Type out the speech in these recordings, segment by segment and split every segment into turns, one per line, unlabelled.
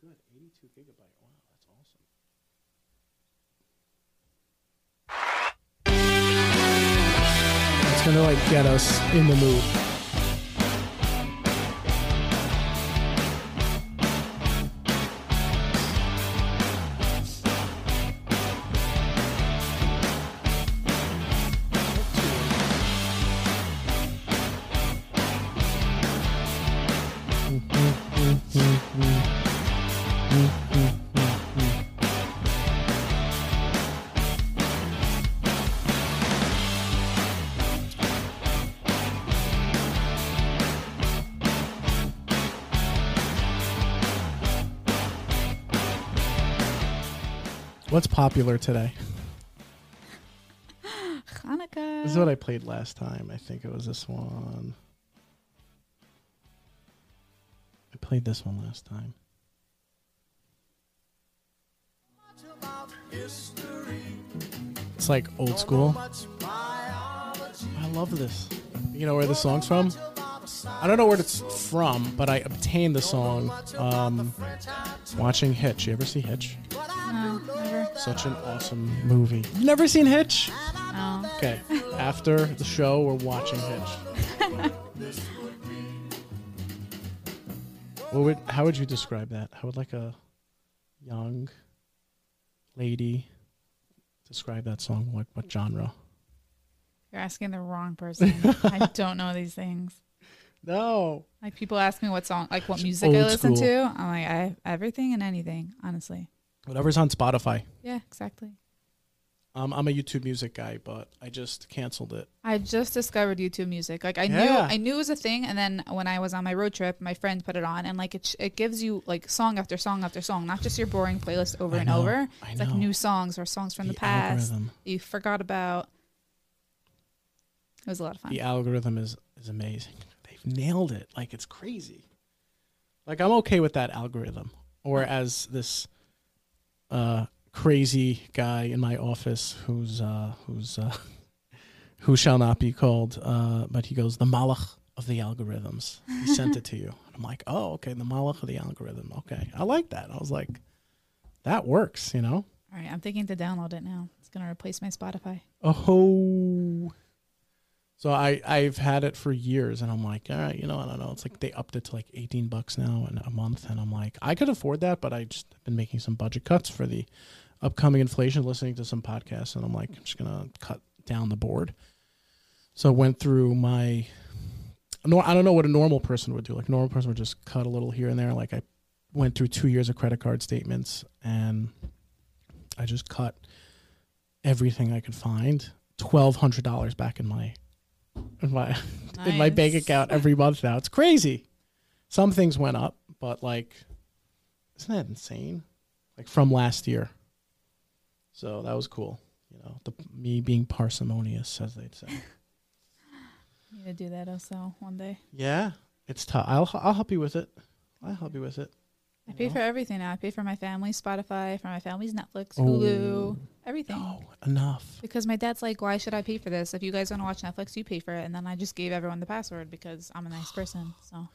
good. 82 gigabyte. Wow, that's awesome. It's gonna like get us in the mood. Popular today?
Hanukkah.
This is what I played last time. I think it was this one. I played this one last time. It's like old school. I love this. You know where the song's from? I don't know where it's from, but I obtained the song um, watching Hitch. You ever see Hitch?
No, never.
Such an awesome movie. You never seen Hitch?
No.
Okay. After the show, we're watching Hitch. what would, how would you describe that? How would like a young lady describe that song? What what genre?
You're asking the wrong person. I don't know these things.
No.
Like people ask me what song, like what music I listen
school.
to. I'm like, I everything and anything, honestly.
Whatever's on Spotify.
Yeah, exactly.
Um, I'm a YouTube music guy, but I just canceled it.
I just discovered YouTube music. Like I knew, I knew it was a thing, and then when I was on my road trip, my friend put it on, and like it, sh- it gives you like song after song after song, not just your boring playlist over
I
and
know,
over.
I
It's like new songs or songs from the,
The
past
algorithm.
you forgot about. It was a lot of fun.
The algorithm is is amazing. Nailed it. Like it's crazy. Like I'm okay with that algorithm. Or as this uh crazy guy in my office who's uh who's uh who shall not be called uh but he goes the malach of the algorithms. He sent it to you. I'm like, "Oh, okay, the malach of the algorithm. Okay. I like that." I was like, that works, you know?
All right, I'm thinking to download it now. It's gonna replace my Spotify.
Oh. So I I've had it for years, and I'm like, all right, you know, I don't know. It's like they upped it to like 18 bucks now in a month, and I'm like, I could afford that, but I just been making some budget cuts for the upcoming inflation, listening to some podcasts, and I'm like, I'm just gonna cut down the board. So I went through my. No, I don't know what a normal person would do. Like a normal person would just cut a little here and there. Like I went through two years of credit card statements, and I just cut everything I could find. Twelve hundred dollars back in my in my in my bank account every month now. It's crazy. Some things went up, but like, isn't that insane? Like from last year. So that was cool. You know, the me being parsimonious, as they'd say.
you Need to do that also one day.
yeah, it's tough. I'll I'll help you with it. I'll help you with it.
I pay for everything now. I pay for my family's Spotify, for my family's Netflix,
Oh.
Hulu, everything.
No, enough.
Because my dad's like, why should I pay for this? If you guys want to watch Netflix, you pay for it. And then I just gave everyone the password because I'm a nice person. So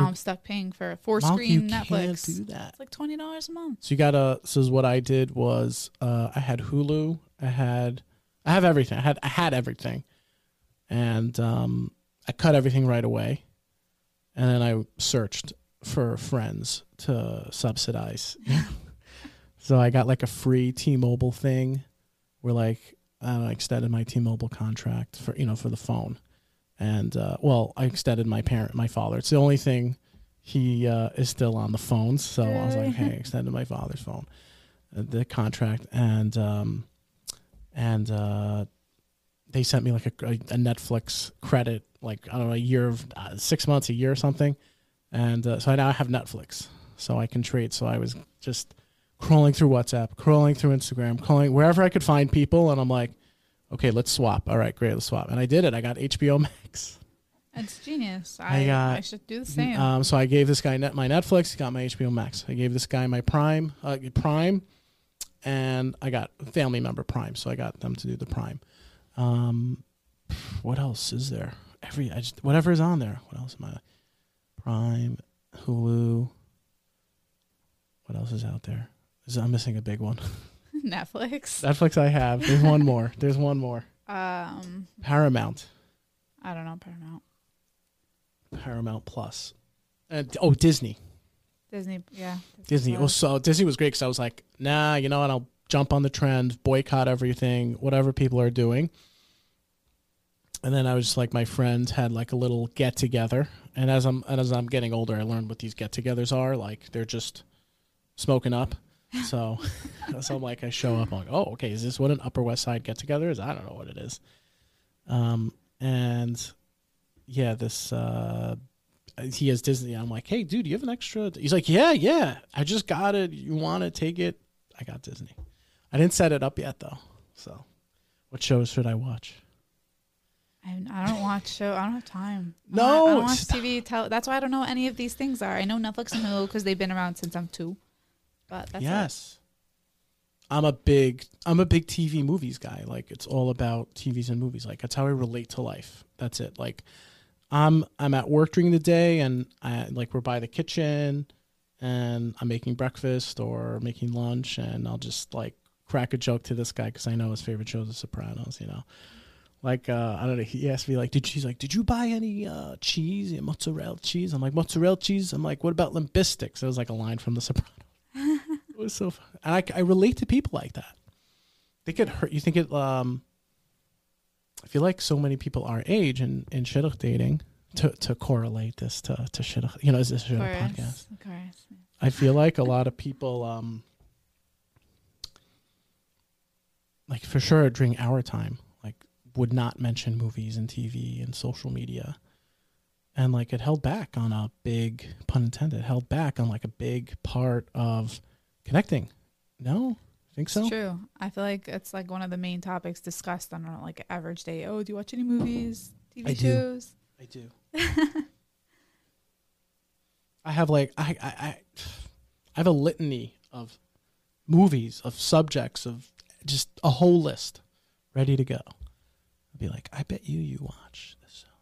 now I'm stuck paying for four
Mark, you
screen
can't
Netflix.
do that.
It's like twenty dollars a month.
So you gotta. So is what I did was uh, I had Hulu. I had I have everything. I had I had everything, and um, I cut everything right away, and then I searched for friends to subsidize. so I got like a free T-Mobile thing, where like I don't know, I extended my T-Mobile contract for you know for the phone, and uh, well I extended my parent my father. It's the only thing he uh, is still on the phones. So I was like, hey, I extended my father's phone, uh, the contract, and um, and uh, they sent me like a, a, a Netflix credit, like I don't know, a year of uh, six months, a year or something, and uh, so I now have Netflix, so I can trade. So I was just crawling through WhatsApp, crawling through Instagram, crawling wherever I could find people, and I'm like, okay, let's swap. All right, great, let's swap, and I did it. I got HBO Max.
That's genius.
I
I,
got-
I should do the same.
Um, so I gave this guy net my Netflix, he got my HBO Max. I gave this guy my Prime, uh, Prime, and I got family member Prime, so I got them to do the Prime. Um, what else is there? Every I just whatever is on there. What else am I? Prime, Hulu. What else is out there? Is- I'm missing a big one.
Netflix.
Netflix. I have. There's one more. There's one more.
Um,
Paramount.
I don't know Paramount.
Paramount Plus. And oh, Disney.
Disney. Yeah.
Disney. Oh, so Disney was great because I was like, nah, you know what? I'll jump on the trend, boycott everything, whatever people are doing. And then I was just like, my friends had like a little get together, and as I'm and as I'm getting older, I learned what these get-togethers are. Like they're just smoking up. So, so I'm like, I show up, I'm like, oh, okay, is this what an Upper West Side get-together is? I don't know what it is. Um, and yeah, this uh, he has Disney. I'm like, hey, dude, you have an extra? He's like, yeah, yeah, I just got it. You want to take it? I got Disney. I didn't set it up yet though. So, what shows should I watch?
I, I don't watch show. I don't have time. I
No,
don't, I don't watch
stop.
TV. Tell, that's why I don't know any of these things are. I know Netflix and Hulu because they've been around since I'm two. But that's it.
yes. I'm a big I'm a big TV movies guy. Like it's all about TVs and movies. Like that's how I relate to life. That's it. Like I'm I'm at work during the day and I like we're by the kitchen and I'm making breakfast or making lunch and I'll just like crack a joke to this guy because I know his favorite show is The Sopranos. You know, like uh, I don't know. He asked me like, "Did she's like, did you buy any uh, cheese, yeah, mozzarella cheese?" I'm like, "Mozzarella cheese." I'm like, "What about limbistics?" It was like a line from The Sopranos. it was so, fun. and I I relate to people like that. They could hurt. You think it? Um, I feel like so many people our age and in shidduch dating to to correlate this to to shidduch. You know, is this a
Of
shidduch
course.
podcast?
Of course.
I feel like a lot of people, um, like for sure during our time, would not mention movies and TV and social media, and like it held back on a big pun intended held back on like a big part of connecting. No, I think so?
It's true. I feel like it's like one of the main topics discussed on a, like average day. Oh, do you watch any movies, TV
I do.
shows?
I do. I have like I, I I I have a litany of movies, of subjects, of just a whole list ready to go. I'd be like, I bet you you watch this. show.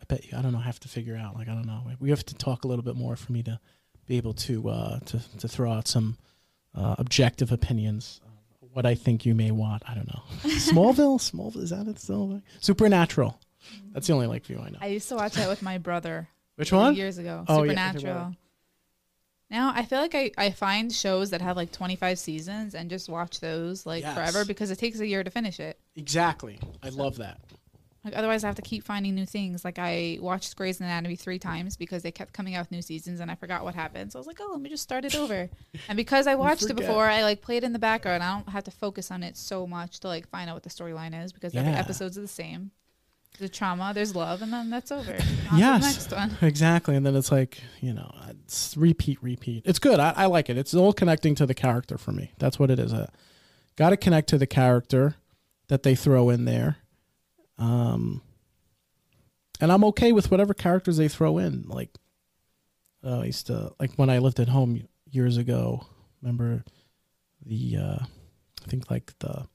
I bet you. I don't know. I have to figure out. Like I don't know. We have to talk a little bit more for me to be able to uh, to to throw out some uh, objective opinions. What I think you may want. I don't know. Smallville. Smallville. Is that it still? Supernatural. That's the only like view I know.
I used to watch that with my brother
Which one?
years ago.
Oh, yeah,
Supernatural.
brother.
Now I feel like I, I find shows that have like 25 seasons and just watch those like
Yes.
forever because it takes a year to finish it.
Exactly. I love that.
Like otherwise, I have to keep finding new things. Like I watched Grey's Anatomy three times because they kept coming out with new seasons, and I forgot what happened. So I was like, "Oh, let me just start it over." and because I watched it
forget.
before, I like played it in the background. I don't have to focus on it so much to like find out what the storyline is because every
Yeah.
episodes are the same. There's trauma, there's love, and then that's over. On
Yes.
the next one.
Exactly. And then it's like, you know, it's repeat, repeat. It's good. I, I like it. It's all connecting to the character for me. That's what it is. Uh, Got to connect to the character that they throw in there. Um, and I'm okay with whatever characters they throw in. Like, uh, I used to, like when I lived at home years ago, remember the, uh, I think like the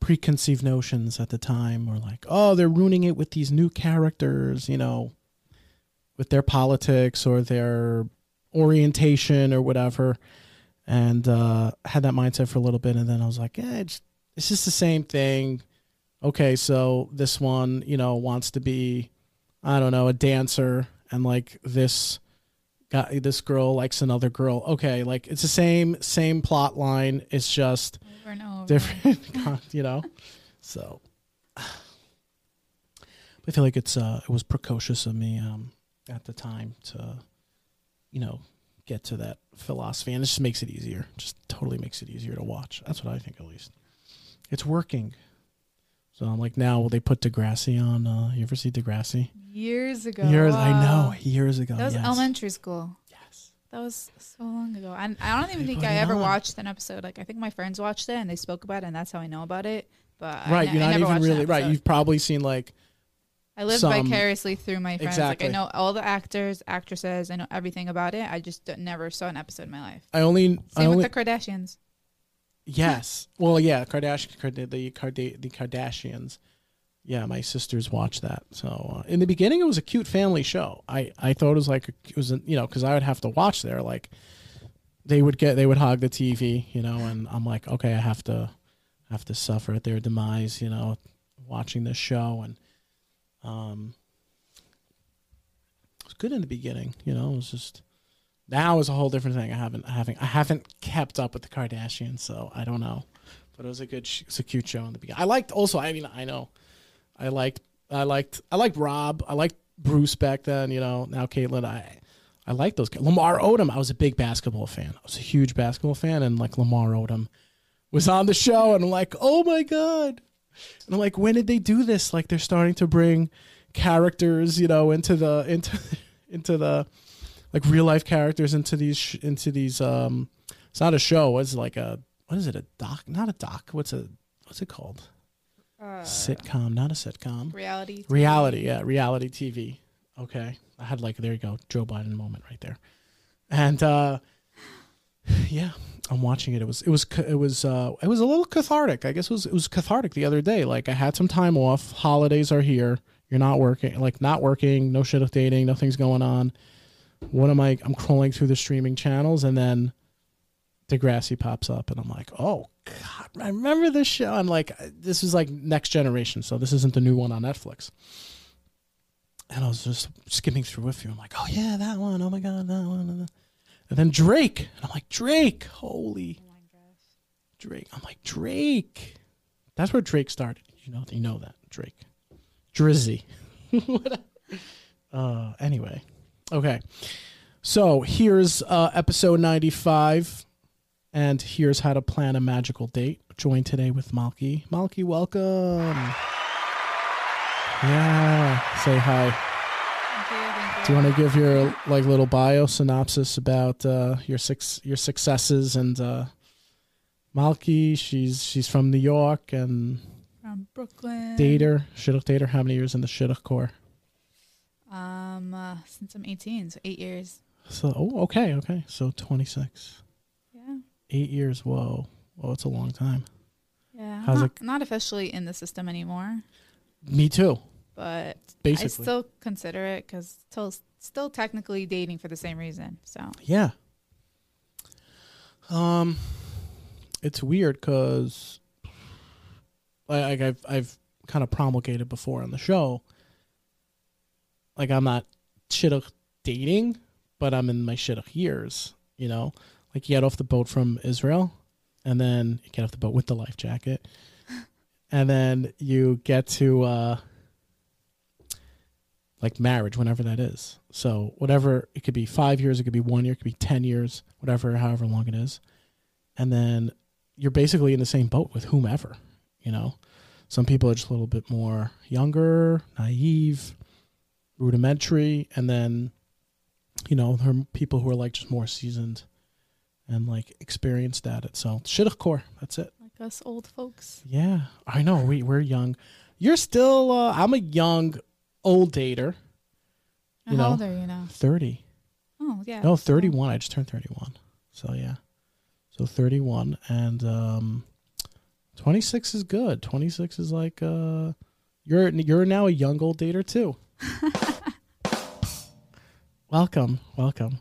preconceived notions at the time were like, oh, they're ruining it with these new characters, you know, with their politics or their orientation or whatever. And uh, had that mindset for a little bit, and then I was like, yeah, it's, it's just the same thing. Okay, so this one, you know, wants to be, I don't know, a dancer, and like this guy, this girl likes another girl. Okay, like it's the same same plot line. It's just
Over and over.
different, you know. So I feel like it's uh, it was precocious of me um, at the time to, you know, get to that philosophy, and it just makes it easier. Just totally makes it easier to watch. That's what I think, at least. It's working. So I'm like, now will they put Degrassi on? Uh, you ever see Degrassi?
Years ago.
Years, I know, years ago.
That was
yes.
elementary school. That was so long ago. And I don't even think I ever watched an episode. Like I think my friends watched it and they spoke about it, and that's how I know about it. But
Right,
ne-
you're
I
not even really right. You've probably seen like
I live
some-
vicariously through my friends.
Exactly.
Like I know all the actors, actresses. I know everything about it. I just d- never saw an episode in my life.
I only I
Same
only
with the Kardashians.
Yes. Well, yeah, Kardashian, the Karda- the Kardashians. Yeah, my sisters watched that. So uh, in the beginning, it was a cute family show. I I thought it was like it was a, you know because I would have to watch there like they would get they would hog the TV, you know, and I'm like, okay, I have to have to suffer at their demise, you know, watching this show and um it was good in the beginning, you know, it was just now is a whole different thing. I haven't I haven't I haven't kept up with the Kardashians, so I don't know. But it was a good it's a cute show in the beginning. I liked also I mean I know I liked I liked I liked Rob. I liked Bruce back then, you know. Now Caitlyn. I I like those guys. Lamar Odom, I was a big basketball fan. I was a huge basketball fan, and like Lamar Odom was on the show, and I'm like, oh my god! And I'm like, when did they do this? Like they're starting to bring characters, you know, into the into into the like real life characters into these into these. um It's not a show. It's like a what is it? A doc? Not a doc. What's a what's it called?
Uh,
sitcom, not a sitcom.
reality.
Reality, yeah, reality TV. Okay. I had like there you go, Joe Biden moment right there. And uh yeah, I'm watching it. It was it was it was uh it was a little cathartic. I guess it was it was cathartic the other day. Like I had some time off. Holidays are here. You're not working, like not working, no shidduch dating, nothing's going on. What am I I'm crawling through the streaming channels and then Degrassi pops up and I'm like, "Oh god, I remember this show." I'm like this is like next generation, so this isn't the new one on Netflix and I was just skimming through with you. I'm like, oh yeah, that one. Oh my god, that one. And then Drake, and I'm like, Drake, holy. Drake. I'm like Drake. That's where Drake started. You know, you know that Drake, Drizzy. uh, anyway, okay. So here's uh, episode 95, and here's how to plan a magical date. Join today with Malky. Malky, welcome. Yeah, say hi.
Thank you. Thank you.
Do you want to give your like little bio synopsis about uh, your six your successes and uh, Malky? She's she's from New York and
From Brooklyn.
dater shidduch dater. How many years in the shidduch core?
Um, uh, since I'm 18, so eight years.
So oh okay okay so twenty six
Yeah.
Eight years. Whoa Oh, it's a long time.
Yeah.
How's
not,
it-
not officially in the system anymore,
Me too.
but
Basically,
I still consider it because still still technically dating for the same reason. So
yeah. Um, it's weird because like I've I've kind of promulgated before on the show. Like I'm not shidduch dating, but I'm in my shidduch years. You know, like you get off the boat from Israel, and then you get off the boat with the life jacket, and then you get to uh like marriage, whenever that is. So whatever it could be, five years, it could be one year, it could be ten years, whatever, however long it is, and then you're basically in the same boat with whomever. You know, some people are just a little bit more younger, naive, rudimentary, and then you know there are people who are like just more seasoned and like experienced at it. So shidduch core, that's it.
like us old folks.
Yeah, I know. We we're young. You're still. Uh, I'm a young, old dater.
How
You know.
old are you now?
Thirty.
Oh yeah.
No, 31. I just turned 31. So yeah. So 31 and um 26 is good. 26 is like uh you're you're now a young old dater too. welcome. Welcome.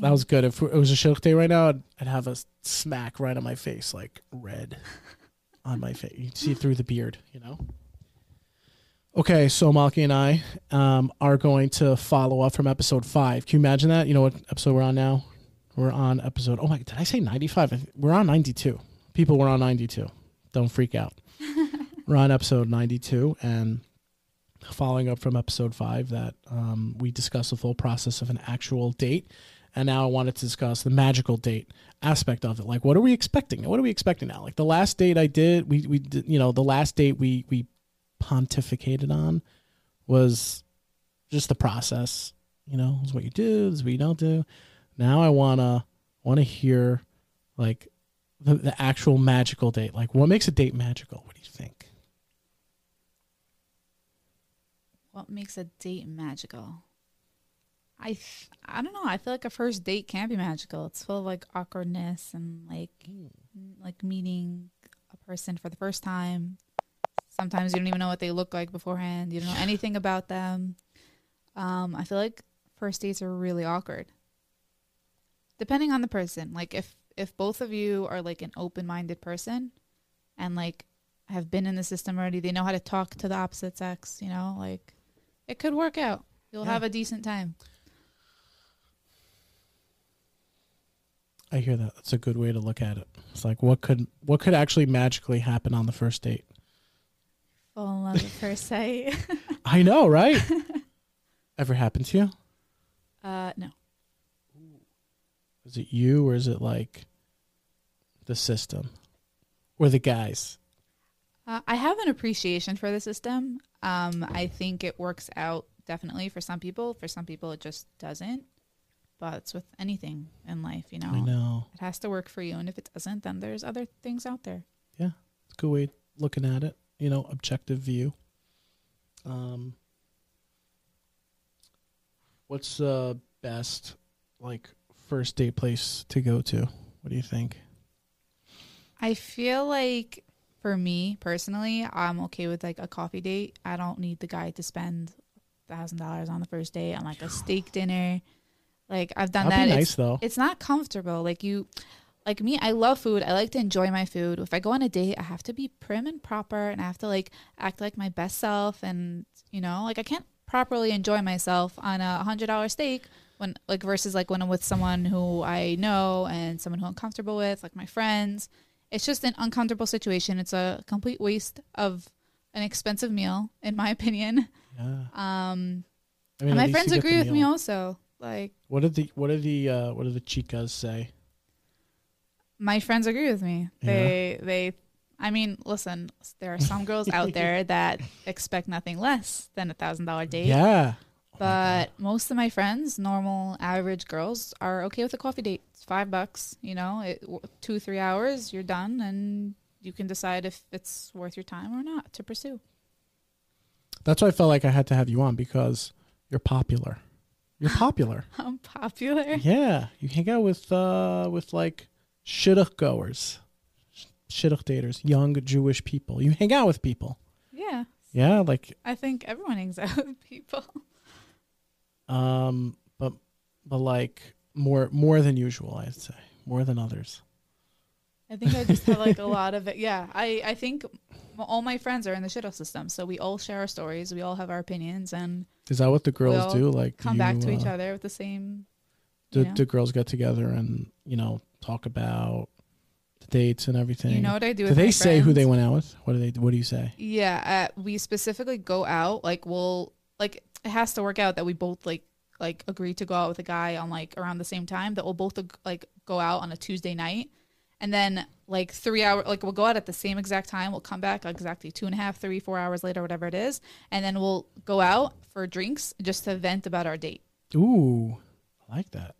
That was good. If it was a shidduch day right now, I'd, I'd have a smack right on my face, like red on my face. You can see through the beard, you know? Okay, so Malky and I um, are going to follow up from episode five. Can you imagine that? You know what episode we're on now? We're on episode. Oh my! Did I say ninety-five? We're on ninety-two. People, we're on ninety-two. Don't freak out. we're on episode ninety-two, and following up from episode five, that um, we discussed the full process of an actual date, and now I wanted to discuss the magical date aspect of it. Like, what are we expecting? What are we expecting now? Like the last date I did, we we you know, the last date we we pontificated on was just the process. You know, is what you do, is what you don't do. Now I wanna wanna hear like the, the actual magical date. Like what makes a date magical? What do you think?
What makes a date magical? I th- I don't know. I feel like a first date can't be magical. It's full of like awkwardness and like m- like meeting a person for the first time. Sometimes you don't even know what they look like beforehand. You don't know anything about them. Um, I feel like first dates are really awkward. depending on the person. Like if if both of you are like an open-minded person and like have been in the system already, they know how to talk to the opposite sex, you know, like it could work out. You'll
Yeah.
have a decent time.
I hear that. That's a good way to look at it. It's like what could what could actually magically happen on the first date?
Fall in love at first sight.
I know, right? Ever happened to you?
Uh no.
Is it you or is it like the system or the guys?
Uh, I have an appreciation for the system. Um, I think it works out definitely for some people. For some people, it just doesn't. But it's with anything in life, you know.
I know.
It has to work for you, and if it doesn't, then there's other things out there. Yeah.
It's a good way looking at it. You know, objective view. Um, what's the best like first date place to go to? What do you think?
I feel like for me personally, I'm okay with like a coffee date. I don't need the guy to spend thousand dollars on the first date on like a steak dinner. Like I've done
That'd
that.
be
It's
nice though.
it's not comfortable. Like you, like me, I love food. I like to enjoy my food. If I go on a date, I have to be prim and proper, and I have to like act like my best self. And you know, like I can't properly enjoy myself on a hundred dollar steak when like versus like when I'm with someone who I know and someone who I'm comfortable with, like my friends. It's just an uncomfortable situation. It's a complete waste of an expensive meal, in my opinion.
Yeah.
Um,
I mean,
and my friends
you get the
agree with me also. Like
What did the what did the uh, what did the chicas say?
my friends agree with me. They they I mean, listen, there are some girls out there that expect nothing less than a thousand dollar date.
Yeah. Oh
But most of my friends, normal average girls, are okay with a coffee date. It's five bucks, you know, it, two three hours, you're done, and you can decide if it's worth your time or not to pursue.
That's why I felt like I had to have you on because you're popular. You're popular.
I'm popular.
yeah, you hang out with uh with like shidduch goers, shidduch daters, young Jewish people. You hang out with people.
Yeah,
Yeah, like
I think everyone hangs out with people.
um, but but like more more than usual, I'd say more than others.
I think I just have like a lot of it. Yeah, I I think all my friends are in the shidduch system, so we all share our stories. We all have our opinions and
Is that what the girls do? Like,
come back to
you,
each
uh,
other with the same.
Do,
you
do girls get together and you know talk about the dates and everything?
You know what I do?
do they say who they went out with? What do they? What do you say?
Yeah, uh, we specifically go out. Like we'll like it has to work out that we both like like agree to go out with a guy on like around the same time. That we'll both like go out on a Tuesday night, and then like three hour like we'll go out at the same exact time. We'll come back exactly two and a half, three, four hours later, whatever it is, and then we'll go out for drinks just to vent about our date.
Ooh, I like that.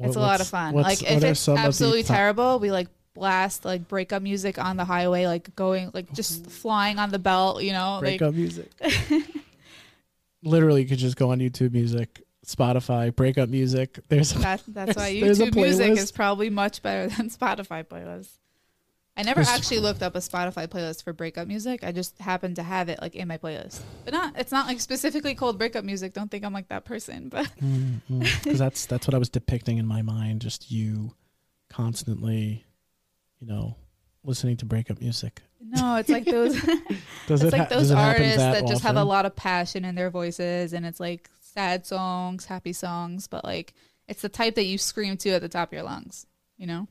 it's a lot of fun. Like if it's
some of the
absolutely terrible, we like blast like breakup music on the highway, like going like just flying on the belt. You know, like
breakup music. Literally, you could just go on YouTube Music, Spotify, breakup music. There's
That, that's why YouTube music is probably much better than Spotify playlists. I never
There's-
actually looked up a Spotify playlist for breakup music. I just happened to have it like in my playlist, but not. It's not like specifically called breakup music. Don't think I'm like that person. But mm, mm.
because that's that's what I was depicting in my mind. Just you constantly, you know, listening to breakup music.
no, it's like those. It's
it
like
ha-
those
it
artists that,
that
just have a lot of passion in their voices, and it's like sad songs, happy songs, but like it's the type that you scream to at the top of your lungs. You know,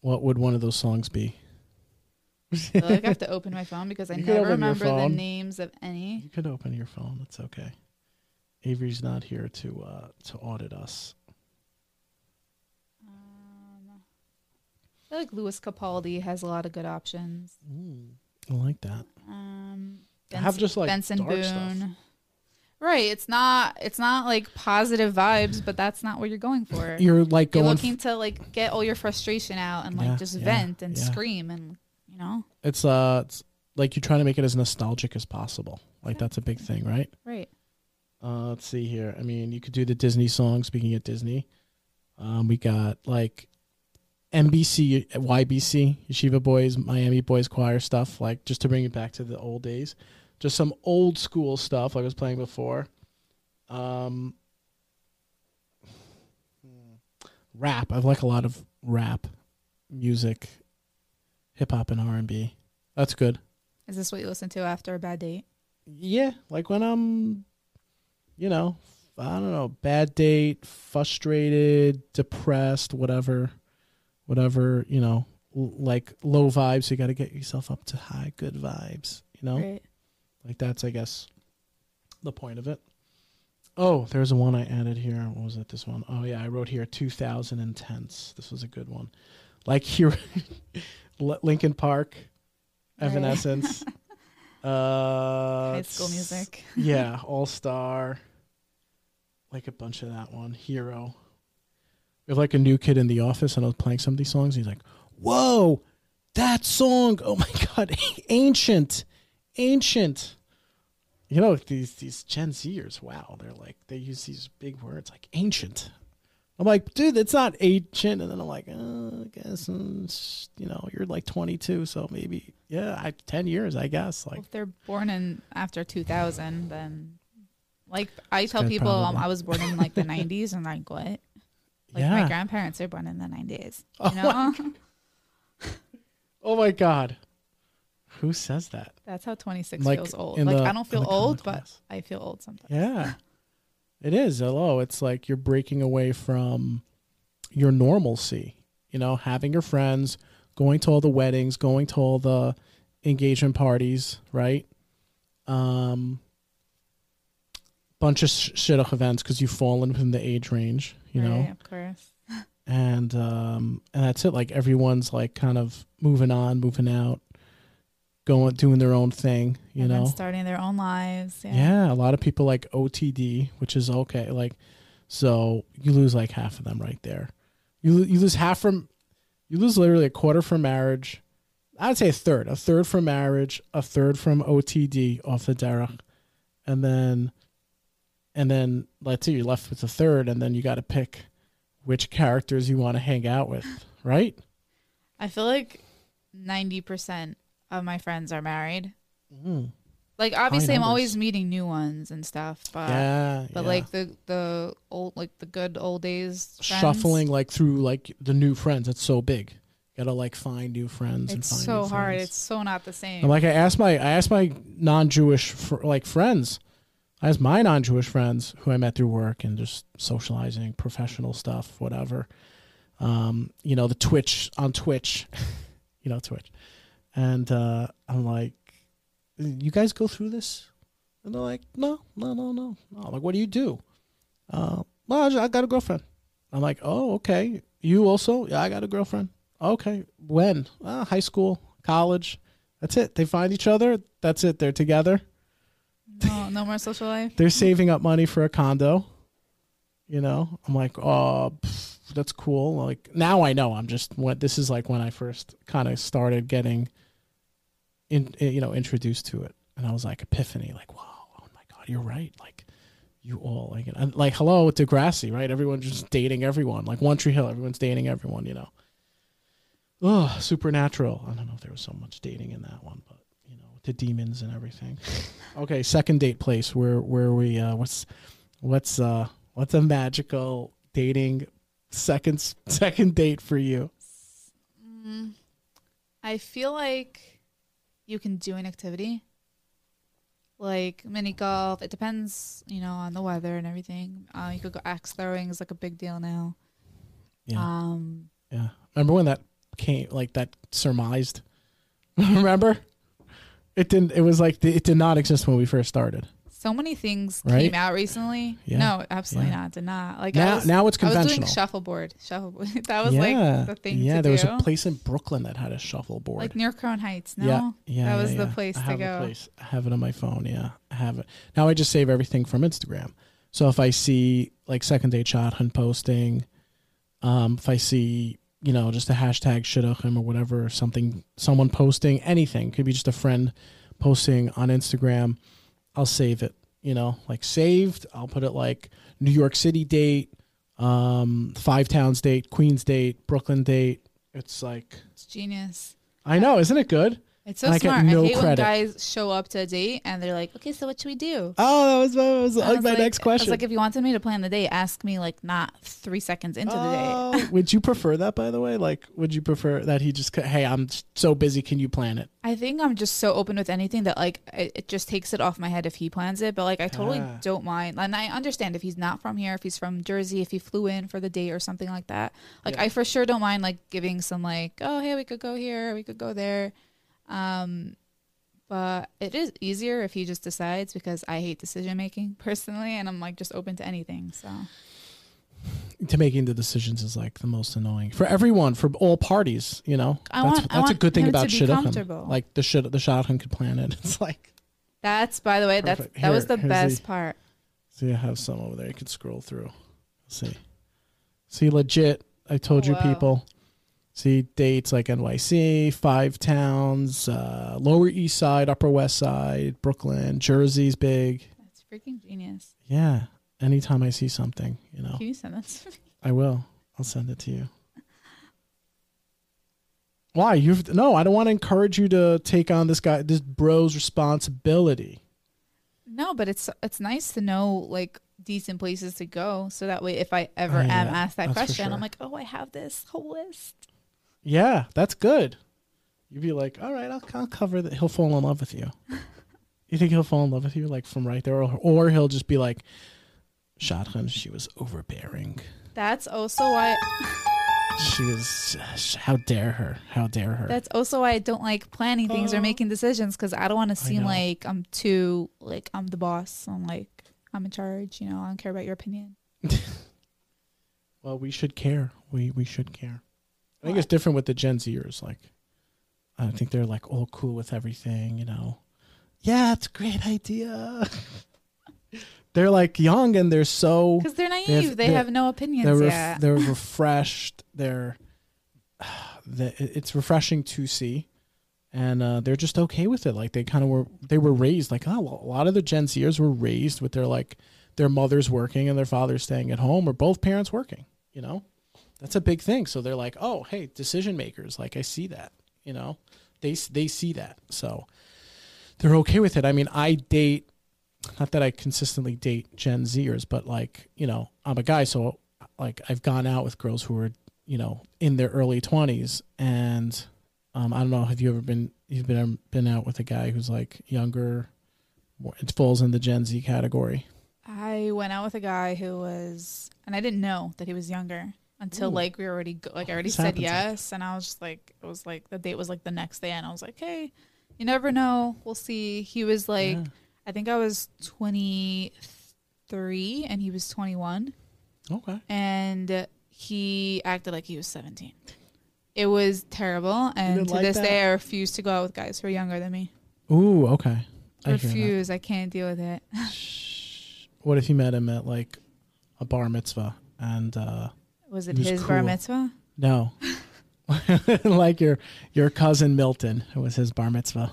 What would one of those songs be?
I feel like I have to open my phone because I
You
never remember the names of any.
You could open your phone. It's okay. Avery's not here to uh, to audit us.
Um, I feel like Lewis Capaldi has a lot of good options.
I like that.
Um,
I have just like
Benson
dark
Boone.
stuff.
Right, it's not it's not like positive vibes, but that's not what you're going for.
You're like
You're
going.
looking to like get all your frustration out and like
Yeah,
just
yeah,
vent and
yeah.
scream and you know
it's uh, it's like you're trying to make it as nostalgic as possible. Like that's a big thing, right?
right.
Uh, let's see here. I mean, you could do the Disney song. Speaking of Disney, um, we got like MBC, YBC, Yeshiva Boys, Miami Boys Choir stuff. Like just to bring it back to the old days, just some old school stuff like I was playing before. Um, rap. I like a lot of rap music, hip hop and R and B. That's good.
Is this what you listen to after a bad date?
Yeah, like when I'm, you know, I don't know, bad date, frustrated, depressed, whatever, whatever, you know, l- like low vibes. You got to get yourself up to high, good vibes. You know,
Right.
Like that's, I guess, the point of it. Oh, there's one I added here. What was it? This one? Oh yeah, I wrote here 2010s. This was a good one. Like here, Linkin Park,
Right.
Evanescence. uh,
High school music.
yeah, All Star. Like a bunch of that one. Hero. We have like a new kid in the office, and I was playing some of these songs. He's like, "Whoa, that song! Oh my god, ancient, ancient." You know these these Gen Zers. Wow, they're like they use these big words like ancient. I'm like, dude, it's not ancient. And then I'm like, uh, I guess uh, you know you're like 22, so maybe yeah, I, 10 years, I guess. Like,
if they're born in after 2000, then like I tell people um. I was born in like the 90s, and like what? Like
yeah.
my grandparents are born in the 90s.
Oh
You know,
Oh my god. Who says that?
that's how 26
Like,
feels old. Like
the-
I don't feel old, but
class.
I feel old sometimes.
Yeah. It is. Hello. It's like you're breaking away from your normalcy, you know, having your friends, going to all the weddings, going to all the engagement parties, right? Um bunch of sh- shidduch events because you've fallen within the age range, you know.
Of course.
and um and that's it like everyone's like kind of moving on moving out going doing their own thing you
and
know
starting their own lives. Yeah.
yeah. a lot of people like otd which is okay like so you lose like half of them right there you, you lose half from you lose literally a quarter from marriage i'd say a third a third from marriage a third from otd off the derech and then and then let's say you're left with a third and then you got to pick which characters you want to hang out with right
I feel like 90% of my friends are married.
mm.
Like obviously I'm always meeting new ones and stuff, but
yeah
but
yeah.
like the the old like the good old days friends,
shuffling like through like the new friends it's so big gotta like find new friends and
It's so hard.
friends.
It's so not the same.
And like I asked my I asked my non-Jewish fr- like friends, I asked my non-Jewish friends who I met through work and just socializing, professional stuff, whatever. Um, you know the Twitch on Twitch, you know Twitch, and uh, I'm like, you guys go through this, and they're like, no, no, no, no, no. I'm like, what do you do? Uh, well, I just- I got a girlfriend. I'm like, oh, okay. You also? Yeah, I got a girlfriend. Okay. When? Uh, high school, college. That's it. They find each other. That's it. They're together.
no, no more social life.
They're saving up money for a condo. You know, I'm like, oh, pff, that's cool. Like now I know. I'm just what this is like when I first kind of started getting, in you know, introduced to it, and I was like epiphany, like, wow, oh my god, you're right. Like, you all like, and like, hello, Degrassi, right? Everyone's just dating everyone. Like One Tree Hill, everyone's dating everyone. You know. Oh, supernatural. I don't know if there was so much dating in that one, but you know, the demons and everything. okay, second date place where where we uh what's what's uh what's a magical dating second second date for you?
Mm, I feel like you can do an activity like mini golf. It depends, you know, on the weather and everything. Uh, you could go axe throwing is like a big deal now.
Yeah.
Um,
yeah. Remember when that came like that surmised? Remember? It didn't it was like it did not exist when we first started.
So many things
Right?
came out recently.
Yeah.
No, absolutely
Yeah.
not. Did not. Like
Now
was,
now it's
I was doing
conventional.
shuffleboard. Shuffleboard. that was
yeah.
like the thing
Yeah, there was a place in Brooklyn that had a shuffleboard.
like near Crown Heights. No,
Yeah, yeah,
that was the place
I
to go.
Place. I have it on my phone. Yeah, I have it. Now I just save everything from Instagram. So if I see like second day shot hunt posting, um, if I see you know just a hashtag shidduchim or whatever, something someone posting anything could be just a friend posting on Instagram, I'll save it. You know, like saved. I'll put it like New York City date, um, Five Towns date, Queens date, Brooklyn date. It's like
It's genius.
I know, isn't it good?
It's so
And I
smart.
no
I hate when guys show up to a date and they're like, "Okay, so what should we do?"
Oh, that was, that was like
was
my
like-
next
I was
question.
like, if you wanted me to plan the date, ask me like not three seconds into the date.
Oh, would you prefer that, by the way? Like, would you prefer that he just, hey, I'm so busy, can you plan it?
I think I'm just so open with anything that like it, it just takes it off my head if he plans it. But like I totally
Ah.
don't mind, and I understand if he's not from here, if he's from Jersey, if he flew in for the date or something like that. Like
Yeah.
I for sure don't mind like giving some like, oh hey, we could go here, we could go there. Um, but it is easier if he just decides because I hate decision making personally, and I'm like just open to anything. So
To making the decisions is like the most annoying for everyone, for all parties, you know?
I
that's
want-
that's a good thing about Shidduchim. Like, the, shit, the Shidduchim could plan it. It's like,
that's by the way, that's
Perfect.
that was the best
the-
part.
see, I have some over there. You could scroll through. See. See, legit. I told you
Wow.
See dates like NYC, five towns, uh, Lower East Side, Upper West Side, Brooklyn, Jersey's big.
That's freaking genius.
Yeah. Anytime I see something, you know,
Can you send that to me?
I will. I'll send it to you. Why? You've no, I don't want to encourage you to take on this guy this bro's responsibility.
No, but it's it's nice to know like decent places to go, so that way if I ever
Oh,
am asked that question,
sure.
I'm like, oh, I have this whole list.
Yeah, that's good. You'd be like, all right, I'll, I'll cover that. He'll fall in love with you. you think he'll fall in love with you like from right there, or, or he'll just be like, Shotgun, she was overbearing.
That's also why
She was. How dare her? How dare her?
that's also why I don't like planning things or
Oh.
making decisions because I don't want to seem like I'm too like I'm the boss. I'm like I'm in charge. You know, I don't care about your opinion.
Well, we should care. We we should care. I think it's different with the Gen Zers. Like, I think they're like all cool with everything. You know, yeah, it's a great idea. they're like young and they're so
Because they're naive.
have-
they have no opinions
they're ref-
yet.
they're refreshed. They're the, it's refreshing to see, and uh, they're just okay with it. Like they kind of were they were raised like oh well, a lot of the Gen Zers were raised with their like their mothers working and their fathers staying at home or both parents working. You know, that's a big thing. So they're like oh hey decision makers like I see that. You know, they they see that so they're okay with it. I mean I date not that I consistently date Gen Zers, but like, you know, I'm a guy, so like I've gone out with girls who are, you know, in their early 20s and um, I don't know, have you ever been you've been been out with a guy who's like younger it falls in the Gen Z category.
I went out with a guy who was, and I didn't know that he was younger until
Ooh.
like we already go, like I already
This
said
happens,
yes, and I was just like, it was like the date was like the next day, and I was like, hey, you never know, we'll see. He was like,
Yeah.
I think I was twenty three, and he was twenty one,
Okay.
and he acted like he was seventeen. It was terrible, and to
like
this
that?
day, I refuse to go out with guys who are younger than me.
Ooh, okay. I
refuse. I can't deal with it.
What if you met him at like a bar mitzvah and uh
Was it
He was
his bar mitzvah?
No. like your your cousin Milton, it was his bar mitzvah.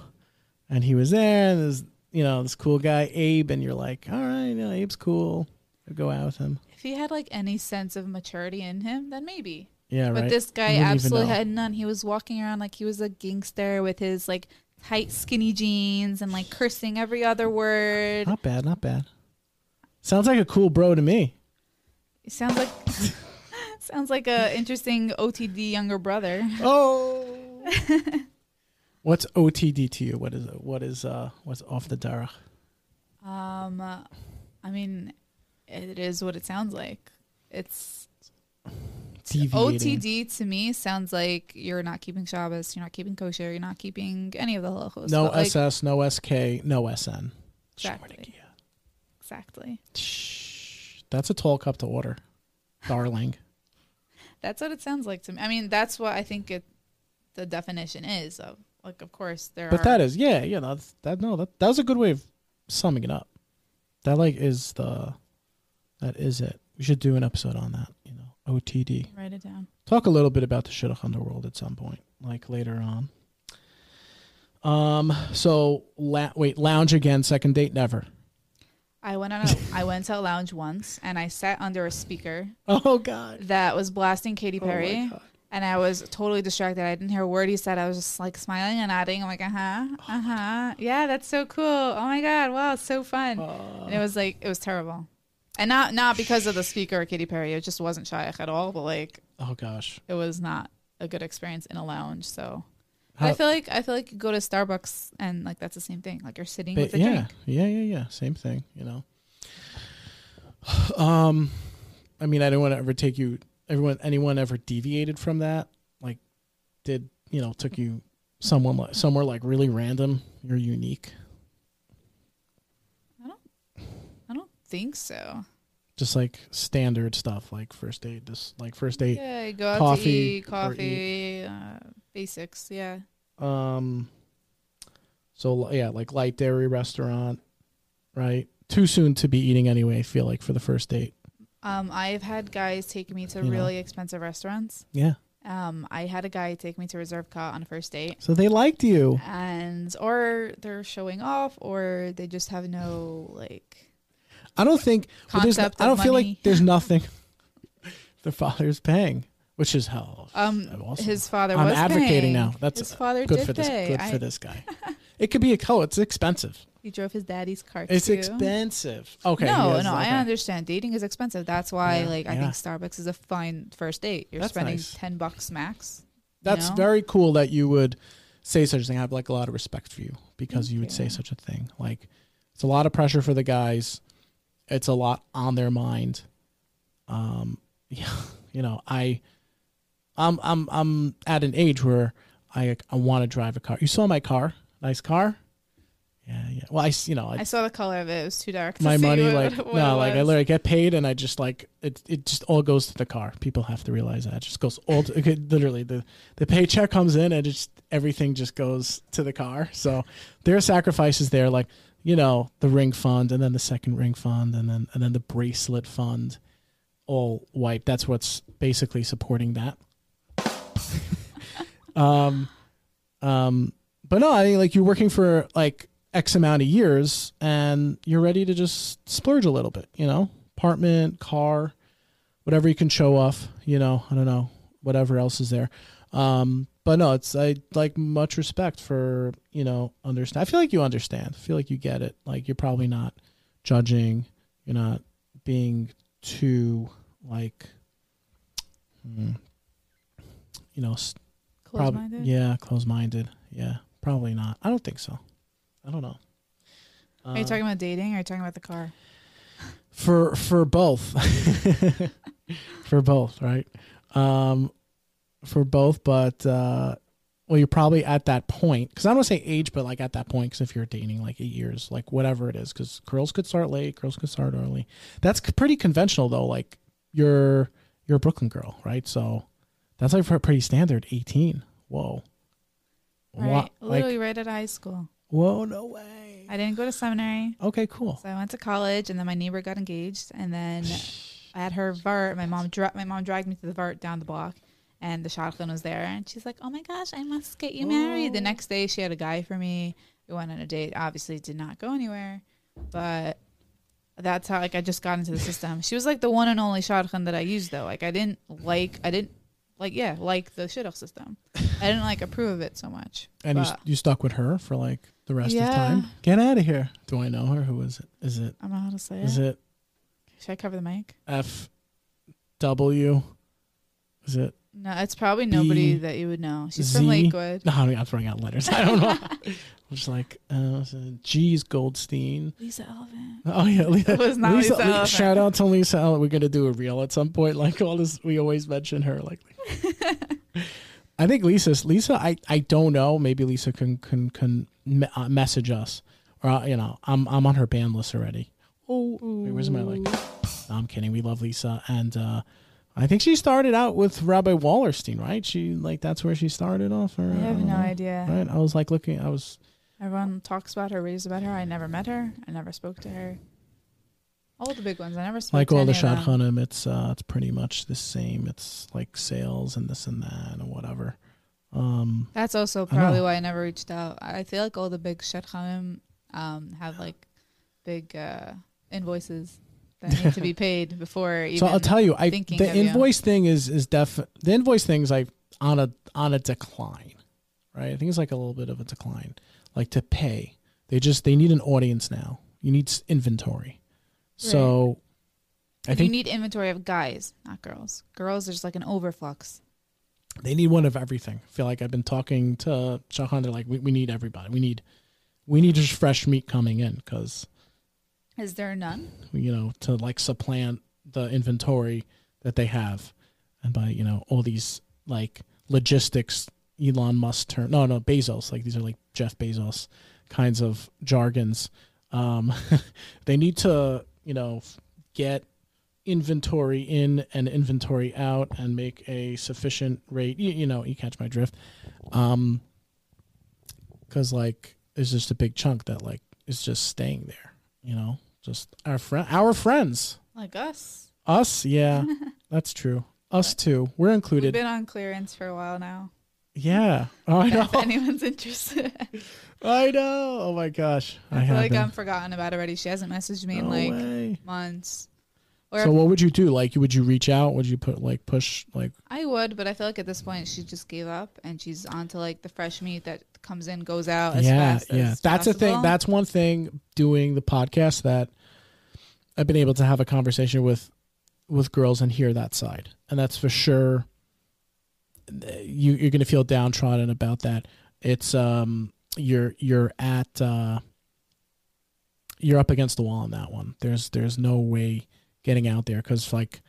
And he was there and there's you know, this cool guy, Abe, and you're like, All right, you know, Abe's cool. I'll go out with him.
If he had like any sense of maturity in him, then maybe.
Yeah,
But
right.
this guy
You wouldn't even
absolutely had none. He was walking around like he was a gangster with his like tight skinny jeans and like cursing every other word.
Not bad, not bad. Sounds like a cool bro to me.
It sounds like sounds like a interesting OTD younger brother.
Oh What's OTD to you? What is it? What is uh what's off the derech?
Um I mean it is what it sounds like. It's
Deviating.
OTD to me sounds like you're not keeping Shabbos, you're not keeping kosher, you're not keeping any of the halachos.
No
like,
SS, no SK, no SN.
Exactly. Exactly.
Shh. That's a tall cup to order, darling.
That's what it sounds like to me. I mean, that's what I think it the definition is of like of course there
But
are
that is, yeah, yeah. That's that. No, that that was a good way of summing it up. That like is the, that is it. We should do an episode on that. You know, OTD.
write it down.
Talk a little bit about the shidduch underworld at some point, like later on. Um. So, la- wait, lounge again. Second date, never.
I went on a I went to a lounge once and I sat under a speaker
Oh God.
that was blasting Katy
Oh,
Perry
God.
and I was totally distracted. I didn't hear a word he said. I was just like smiling and nodding. I'm like, uh huh, uh huh. Yeah, that's so cool. Oh my god, wow, it's so fun. and it was like it was terrible, and not not because of the speaker or Katy Perry. It just wasn't shaykh at all. But like
Oh gosh.
it was not a good experience in a lounge. So
How-
I feel like I feel like you go to Starbucks and like that's the same thing. Like you're sitting with a
yeah,
drink.
yeah, yeah, yeah. Same thing, you know. Um, I mean, I don't want to ever take you. Everyone, anyone ever deviated from that? Like, did you know? Took you someone like somewhere like really random? You're unique.
I don't I don't think so.
Just like standard stuff, like first aid just like first aid
Yeah, you go out
coffee
to eat, coffee, uh, basics. Yeah.
Um, so yeah, like light dairy restaurant, right? Too soon to be eating anyway. I feel like for the first date.
Um, I've had guys take me to
You know.
really expensive restaurants.
Yeah.
Um, I had a guy take me to Reserve Cut on a first date,
So they liked you.
and or they're showing off, or they just have no like
I don't think.
Concept.
I don't
of
feel like there's nothing. the father's paying, which is hell.
Um,
awesome.
his father
I'm
was
advocating
paying.
now. That's
his father
good
did
for this.
pay.
Good
I-
for this guy. it could be a oh, it's expensive.
He drove his daddy's car.
It's
too.
expensive. Okay.
no, no. I understand. Dating is expensive. That's why,
Yeah,
like, I
yeah.
think Starbucks is a fine first date. You're
That's
spending
nice.
ten bucks max. you
That's
know?
very cool that you would say such a thing. I have like a lot of respect for you because
Thank
you would say such a thing. Like it's a lot of pressure for the guys. It's a lot on their mind. Um, yeah, you know, I, I'm, I'm, I'm at an age where I, I want to drive a car. You saw my car, nice car. Yeah, yeah. Well, I, you know, I,
I saw the color of it. It was too dark. To
my money
what,
like
what
no like i literally get paid and i just like it it just all goes to the car people have to realize that it just goes all to, okay, literally the the paycheck comes in and just everything just goes to the car so there are sacrifices there like you know the ring fund and then the second ring fund and then and then the bracelet fund all white that's what's basically supporting that um um but no i think like you're working for like x amount of years and you're ready to just splurge a little bit you know? Apartment car whatever you can show off you know? I don't know. Whatever else is there. Um but no it's i like much respect for you know understand i feel like you understand. I feel like you get it. Like you're probably not judging. You're not being too like hmm, you know Probably,
Close-minded.
yeah, close-minded. Yeah, probably not. I don't think so. I don't know.
Are you
Uh,
talking about dating or are you talking about the car?
for for both? for both, right? Um, for both, but uh, well, you're probably at that point because I don't want to say age, but like at that point, because if you're dating like eight years, like whatever it is, because girls could start late, girls could start early. That's pretty conventional though. Like you're you're a Brooklyn girl, right? So that's like pretty standard. Eighteen. Whoa.
Right. Literally
like
right out of high school.
whoa, no way.
I didn't go to seminary.
Okay, cool.
So I went to college and then my neighbor got engaged and then I had her vart. My mom dra- my mom dragged me to the vart down the block and the shadchan was there and she's like, "Oh my gosh, I must get you married." The next day she had a guy for me. We went on a date. Obviously did not go anywhere, but that's how like I just got into the system. She was like the one and only shadchan that I used though. Like I didn't like I didn't like yeah, like the shidduch system. I didn't like approve of it so much.
And you,
But-
you stuck with her for like the rest of
Yeah.
time. Get out of here. Do I know her? Who is it? Is it?
I don't know how to say
Is
it.
it
Should I cover the mic?
F W? Is it?
No, it's probably nobody
B,
that you would know. She's
Z.
from Lakewood.
No, I mean, I'm throwing out letters. I don't know. I'm just like, uh, is it G's Goldstein.
Lisa Elvin.
Oh yeah, Lisa.
It was not Lisa Elephant.
shout out to Lisa. Elvin. We're gonna do a reel at some point. Like all this, we always mention her. Like, I think Lisa's Lisa. I I don't know. Maybe Lisa can can can me- uh, message us, or uh, you know, I'm I'm on her band list already. Oh, wait, where's my like? No, I'm kidding. We love Lisa, and uh, I think she started out with Rabbi Wallerstein, right? She like that's where she started off. Or,
I have
don't
no
know.
idea.
Right? I was like looking. I was
Everyone talks about her, raves about her. I never met her. I never spoke to her. All the big ones. I never spoke
like
to
all the. Shadchanim, it's uh, it's pretty much the same. It's like sales and this and that and whatever. Um,
That's also probably
know.
why I never reached out. I feel like all the big shadchanim um have like big uh, invoices that need to be paid before even.
so I'll tell you, I the
of you.
invoice thing is is def the invoice things like on a on a decline, right? I think it's like a little bit of a decline. Like to pay, they just they need an audience now. You need inventory. So, I
you need inventory of guys, not girls. Girls, there's like an overflux.
they need one of everything. I feel like I've been talking to Shahan. They're like, we, we need everybody. We need we need just fresh meat coming in because
Is there none?
you know to like supplant the inventory that they have, and by you know all these like logistics Elon Musk term no no Bezos like these are like Jeff Bezos kinds of jargons. Um, they need to you know get inventory in and inventory out and make a sufficient rate. You, you know you catch my drift. Um, because like it's just a big chunk that like is just staying there. You know, just our friend, our friends,
Like us.
us. Yeah, that's true. Us too. We're
We've
included.
been on clearance for a while now.
Yeah. Oh, I know.
If anyone's interested.
I know. Oh my gosh.
I feel like. I'm forgotten about already. She hasn't messaged me in like
way.
months. Or
So what would you do? Like, would you reach out? Would you put like push like?
I would, but I feel like at this point she just gave up and she's on to like the fresh meat that comes in, goes out as
yeah,
fast
yeah.
as
That's a thing. That's one thing. Doing the podcast that I've been able to have a conversation with with girls and hear that side, and that's for sure. You you're gonna feel downtrodden about that. It's um you're you're at uh you're up against the wall on that one. There's there's no way getting out there because like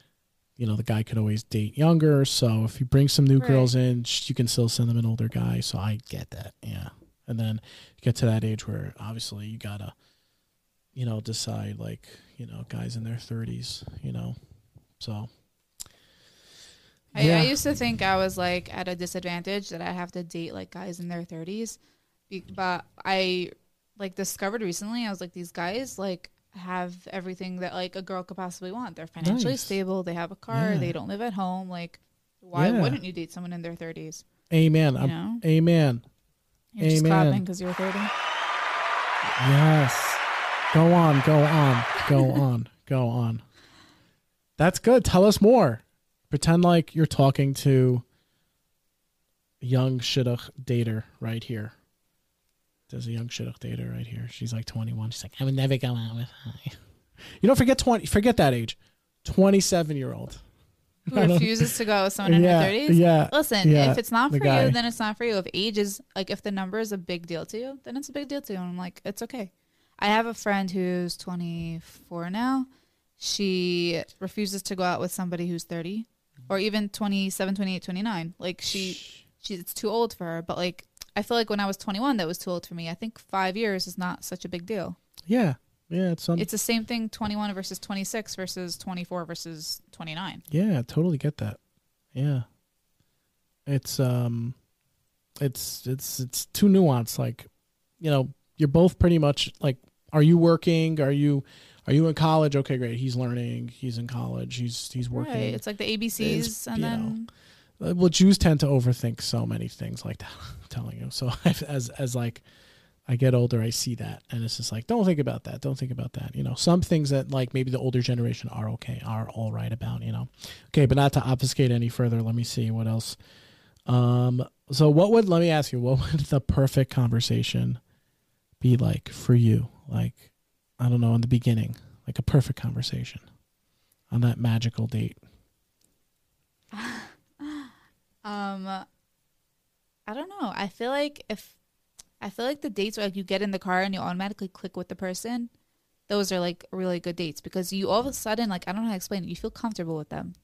you know the guy could always date younger. So if you bring some new
Right.
girls in, you can still send them an older guy. So I get that, yeah. And then you get to that age where obviously you gotta you know decide like you know guys in their thirties, you know. So
I,
yeah.
I used to think I was like at a disadvantage that I have to date like guys in their 30s, but I like discovered recently I was like these guys like have everything that like a girl could possibly want. They're financially
Nice.
stable, they have a car,
Yeah.
they don't live at home. Like, why
Yeah.
wouldn't you date someone in their 30s?
amen.
You know,
amen.
you're just
amen.
clapping because you're 30.
Yes. Go on, go on, go on, go on. That's good. Tell us more. Pretend like you're talking to young shidduch dater right here. There's a young shidduch dater right here. She's like 21. She's like, I would never go out with her. You don't forget 20. Forget that age. 27 year old.
Who refuses to go with someone in
yeah,
their 30s?
yeah.
Listen,
yeah,
if it's not
the
for
guy.
you, then it's not for you. If age is like if the number is a big deal to you, then it's a big deal to you. And I'm like, it's okay. I have a friend who's 24 now. She refuses to go out with somebody who's 30 or even 27, 28, 29. Like she she it's too old for her, but like I feel like when I was 21 that was too old for me. I think 5 years is not such a big deal.
Yeah. Yeah. It's
It's the same thing 21 versus 26 versus 24 versus 29.
Yeah, totally get that. Yeah. It's um it's it's it's too nuanced like you know, you're both pretty much like are you working? Are you are you in college? Okay, great. He's learning. He's in college. He's he's working.
Right. It's like the ABCs
It's,
and then
Uh, well, Jews tend to overthink so many things like that. I'm telling you. So as as like I get older, I see that, and it's just like, don't think about that. Don't think about that. You know, some things that like maybe the older generation are okay, are all right about. You know, okay, but not to obfuscate any further. Let me see what else. Um. So what would let me ask you? What would the perfect conversation be like for you? Like, I don't know, in the beginning, like a perfect conversation on that magical date.
Um, I don't know. I feel like if I feel like the dates where like you get in the car and you automatically click with the person, those are like really good dates because you all of a sudden like I don't know how to explain it. You feel comfortable with them.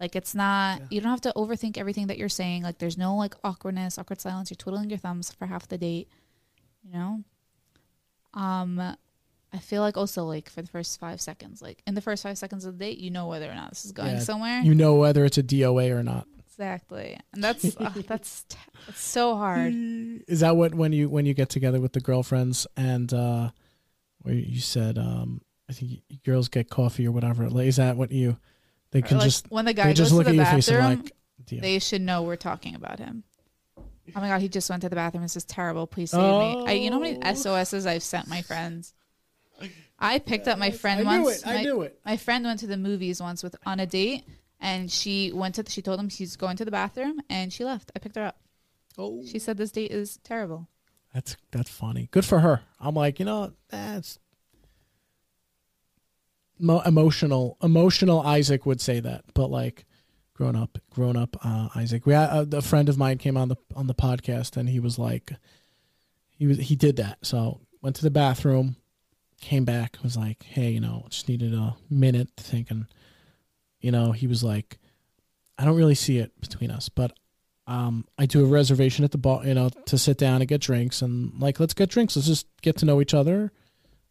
Like it's not
Yeah.
you don't have to overthink everything that you're saying. Like there's no like awkwardness, awkward silence. You're twiddling your thumbs for half the date. You know. Um, I feel like also like for the first five seconds, like in the first five seconds of the date, you know whether or not this is going
Yeah,
somewhere.
You know whether it's a DOA or not.
Exactly, and that's uh, that's t- it's so hard.
Is that what when you when you get together with the girlfriends and uh where you said um I think y- girls get coffee or whatever? Like, is that what you they
Or,
can
like,
just
when the guy
just look
to
at
the
your face
bathroom,
and like
they should know we're talking about him. Oh my god, he just went to the bathroom. This is terrible. Please save me. I, you know how many
Oh.
SOSs I've sent my friends. I picked up my friend
I knew
once.
it. I
my,
knew it.
my friend went to the movies once with on a date, And she went to. The, she told him she's going to the bathroom, and she left. I picked her up.
Oh,
She said this date is terrible.
that's that's funny. Good for her. I'm like, you know, that's mo- emotional. Emotional Isaac would say that, but like grown up, grown up uh, Isaac. We had, uh, a friend of mine came on the on the podcast, and he was like, he was he did that. So went to the bathroom, came back, was like, hey, you know, just needed a minute to think, and you know, he was like, I don't really see it between us, but um, I do a reservation at the bar, you know, to sit down and get drinks, and like, let's get drinks. Let's just get to know each other.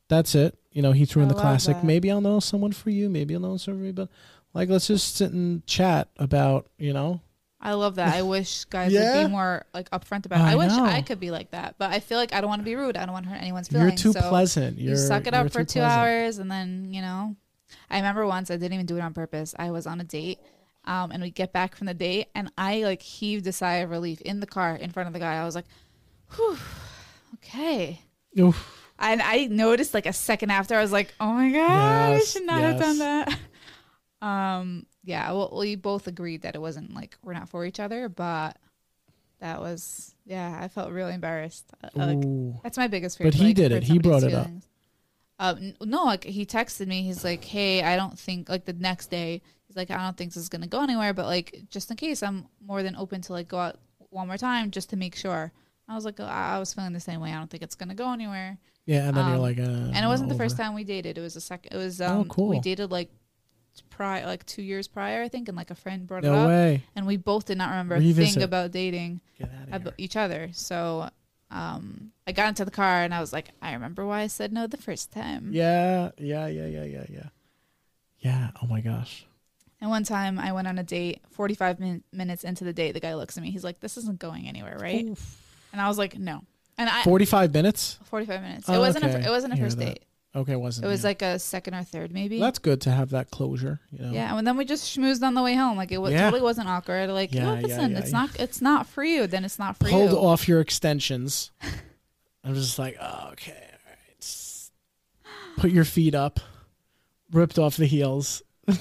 That's it. You know, he threw in
I
the classic.
that.
Maybe I'll know someone for you. Maybe I'll know someone for me. But like, let's just sit and chat about, you know,
I love that. I wish guys would be more like upfront about it.
I
I, wish
know.
I could be like that, but I feel like I don't want to be rude. I don't want to hurt anyone's feelings.
you're too
so
pleasant. You're,
you suck it up for two
pleasant.
hours, and then you know. I remember once I didn't even do it on purpose. I was on a date, um, and we get back from the date, and I like heaved a sigh of relief in the car in front of the guy. I was like, "Whew, okay."
Oof.
And I noticed like a second after, I was like, "Oh my god,
Yes,
I should not have done that." Um, yeah, well, we both agreed that it wasn't like we're not for each other, but that was yeah, I felt really embarrassed. Uh, Like that's my biggest fear.
But he
like,
did it. He brought it up.
feelings. Uh, n- no, like he texted me. He's like, "Hey, I don't think like the next day." He's like, "I don't think this is gonna go anywhere, but like just in case, I'm more than open to like go out one more time just to make sure." I was like, oh, I was feeling the same way. I don't think it's gonna go anywhere.
Yeah, and then you're
Um,
like, uh,
and it wasn't the first time we dated. It was the second. It was
Oh,
um,
cool.
we dated like prior, like two years prior, I think, and like a friend brought it
No
up,
way.
and we both did not remember a thing about dating
Get out of
about each other. So um, I got into the car and I was like, I remember why I said no the first time.
Yeah, yeah, yeah, yeah, yeah, yeah. Yeah. Oh my gosh.
And one time I went on a date. Forty-five min- minutes into the date, the guy looks at me. He's like, "This isn't going anywhere, right?" And I was like, "No." And I
Forty-five minutes.
forty-five minutes.
Oh,
it wasn't.
okay.
A, it wasn't a first date.
Okay, wasn't
It was
yeah.
like a second or third, maybe.
That's good to have that closure. You know.
Yeah, and then we just schmoozed on the way home. Like it was,
Yeah.
totally wasn't awkward. Like,
Yeah,
no, listen, it's not. It's not for you. Then it's not for
Pulled
you.
Pulled off your extensions. I'm just like, oh, okay, all right. Put your feet up. Ripped off the heels.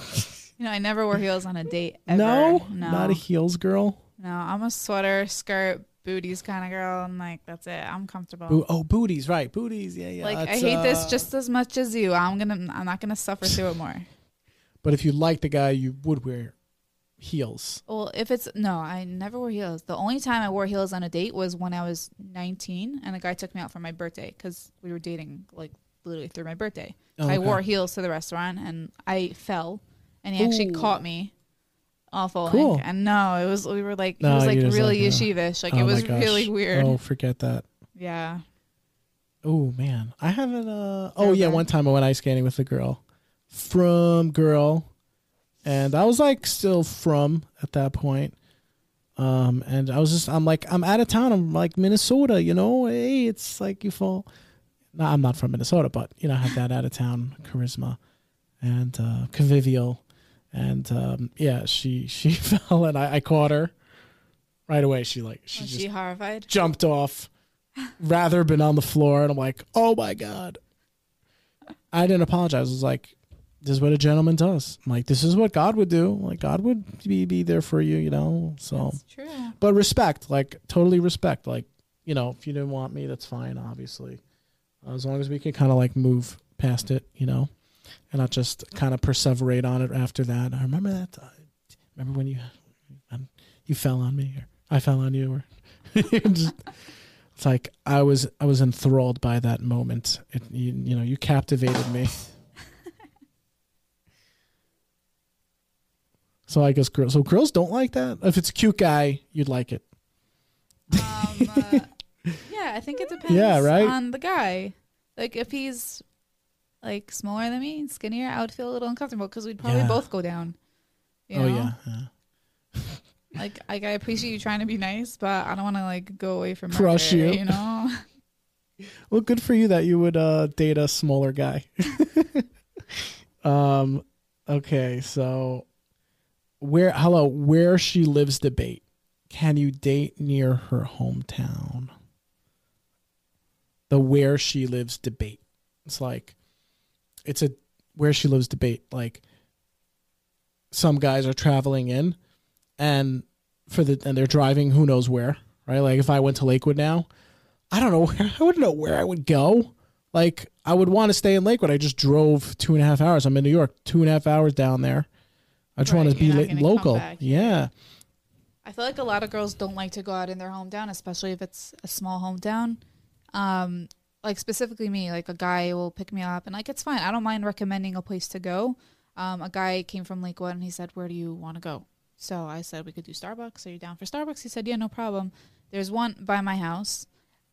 You know, I never wore heels on a date. Ever.
No,
no,
not a heels girl.
no. I'm a sweater, skirt, booties kind of girl, and like that's it. I'm comfortable.
Bo- oh, booties, right? Booties, yeah, yeah.
like I hate this
uh,
just as much as you. I'm gonna. I'm not gonna suffer through it more.
But if you like the guy, you would wear heels.
Well, if it's no, I never wore heels. The only time I wore heels on a date was when I was 19, and a guy took me out for my birthday because we were dating like literally through my birthday.
Oh,
I
okay.
wore heels to the restaurant, and I fell, and he actually caught me. Awful.
Cool.
And no, it was we were like
No,
he was like really
like,
yeshivish. Like
Oh
it was really weird.
Oh, forget that.
Yeah.
Oh man, I haven't. Uh, oh yeah, one time I went ice skating with a girl, frum girl, and I was like still frum at that point. Um, and I was just, I'm like, I'm out of town. I'm like Minnesota, you know. Hey, it's like you fall. No, I'm not from Minnesota, but you know, I have that out of town charisma and uh, convivial, and um, yeah, she she fell and I, I caught her right away. She like she
Was
just
she horrified?
jumped off, rather been on the floor, and I'm like, oh my god. I didn't apologize. I was like, this is what a gentleman does. I'm like, this is what God would do. Like God would be be there for you, you know. So,
That's true.
but respect, like totally respect. Like, you know, if you didn't want me, that's fine. Obviously, as long as we can kind of like move past it, you know, and not just kind of perseverate on it after that. I remember that. Uh, remember when you um, you fell on me, or I fell on you, or just, it's like I was I was enthralled by that moment. It, you, you know, you captivated me. so I guess girls. So girls don't like that. If it's a cute guy, you'd like it.
Um, uh, yeah, I think it depends
Yeah, right?
on the guy. Like if he's like smaller than me, skinnier, I would feel a little uncomfortable because we'd probably
Yeah.
both go down. You
oh
know?
yeah, yeah.
Like like I appreciate you trying to be nice, but I don't want to like go away from
Crush you.
You know?
Well, good for you that you would uh, date a smaller guy. um, okay, so where? Hello, where she lives debate. Can you date near her hometown? The where she lives debate. It's like, it's a where she lives debate. Like, some guys are traveling in and for the and they're driving who knows where, right? Like if I went to Lakewood now, I don't know where I wouldn't know where I would go. Like I would want to stay in Lakewood. I just drove two and a half hours. I'm in New York, two and a half hours down there. I just
Right,
want to be la- local. Yeah.
I feel like a lot of girls don't like to go out in their hometown, especially if it's a small hometown. Um, like specifically me, like a guy will pick me up, and like it's fine. I don't mind recommending a place to go. Um, a guy came from Lakewood, and he said, "Where do you want to go?" So I said, "We could do Starbucks. Are you down for Starbucks?" He said, "Yeah, no problem." There's one by my house,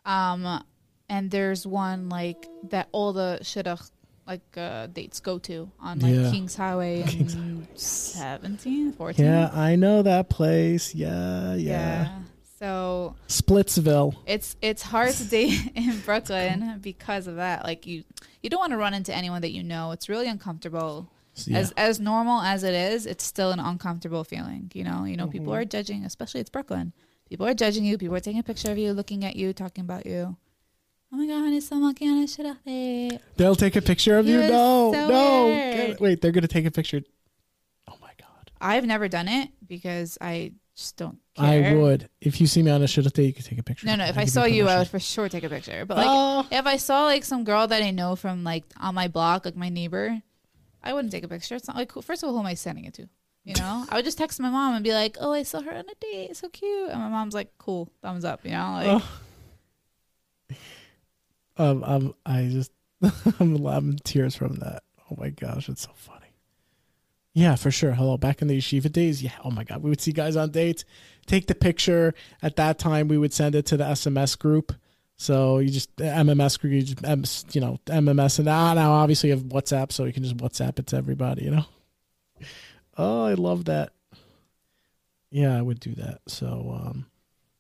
um, and there's one like that all the shidduch like uh, dates go to on like
Yeah.
Kings Highway
Kings
and 17, 14.
Yeah, I know that place. Yeah, yeah.
Yeah. So
Splitsville.
it's it's hard to date in Brooklyn because of that. Like you you don't want to run into anyone that you know. It's really uncomfortable.
Yeah.
As as normal as it is, it's still an uncomfortable feeling. You know, you know, people
Mm-hmm.
are judging, especially it's Brooklyn. People are judging you. People are taking a picture of you, looking at you, talking about you. Oh my god, it's so much shit out there.
They'll take a picture of
He
you. No,
so
no. Wait, they're gonna take a picture. Oh my god.
I've never done it because I just don't care.
I would. If you see me on a shit day, you could take a picture.
No, no. If I saw you, I would for sure take a picture. But like,
Oh.
if I saw like some girl that I know from like on my block, like my neighbor, I wouldn't take a picture. It's not like. First of all, who am I sending it to? You know, I would just text my mom and be like, "Oh, I saw her on a date. So cute." And my mom's like, "Cool, thumbs up." You know, like
Oh. Um, I'm, I just, I'm, I'm tears from that. Oh my gosh, it's so funny. Yeah, for sure. Hello, back in the yeshiva days. Yeah. Oh my god, we would see guys on dates, take the picture. At that time, we would send it to the SMS group. So you just MMS group, you just you know MMS, and now now obviously you have WhatsApp, so you can just WhatsApp it to everybody. You know. Oh, I love that. Yeah, I would do that. So, um,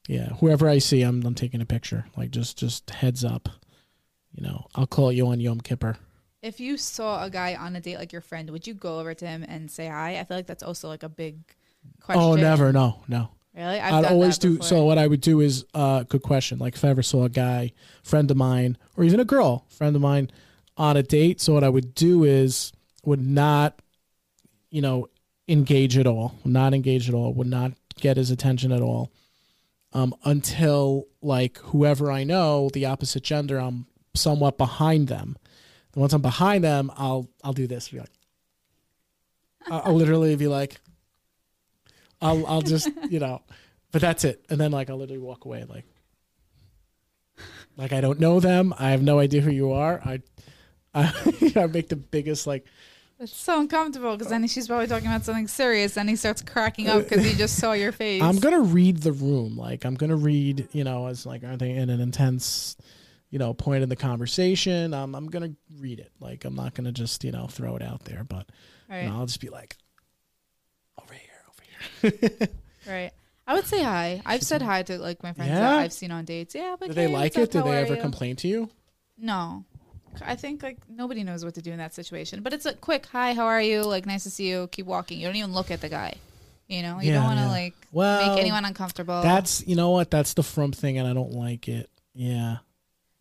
yeah, whoever I see, I'm I'm taking a picture. Like just just heads up. You know, I'll call you on Yom Kippur.
If you saw a guy on a date like your friend, would you go over to him and say hi? I feel like that's also like a big question.
Oh, never. No, no.
Really? I've
I'd
done
always do. So what I would do is, uh, good question. Like if I ever saw a guy, friend of mine, or even a girl, friend of mine, on a date. So what I would do is would not, you know, engage at all. Not engage at all. Would not get his attention at all. Um, until like whoever I know, the opposite gender, I'm somewhat behind them. And once I'm behind them, I'll I'll do this. Be like, I'll, I'll literally be like, I'll I'll just you know, but that's it. And then like I'll literally walk away like, like I don't know them. I have no idea who you are. I I, I make the biggest like
It's so uncomfortable because then she's probably talking about something serious and he starts cracking up because he just saw your face.
I'm gonna read the room. Like I'm gonna read, you know, as like are they in an intense, you know, point in the conversation? Um, I'm gonna read it. Like I'm not gonna just you know throw it out there, but
right,
you know, I'll just be like, over here, over here.
right. I would say hi. I've said hi to like my friends that I've seen on dates. Yeah, but
Do they
hey,
like it?
up?
Do
How
they ever
you?
complain to you?
No. I think like nobody knows what to do in that situation. But it's a quick hi, how are you? Like nice to see you. Keep walking. You don't even look at the guy. You know, you
Yeah,
don't want to
yeah.
like
Well,
make anyone uncomfortable.
That's you know what? That's the frump thing, and I don't like it. Yeah.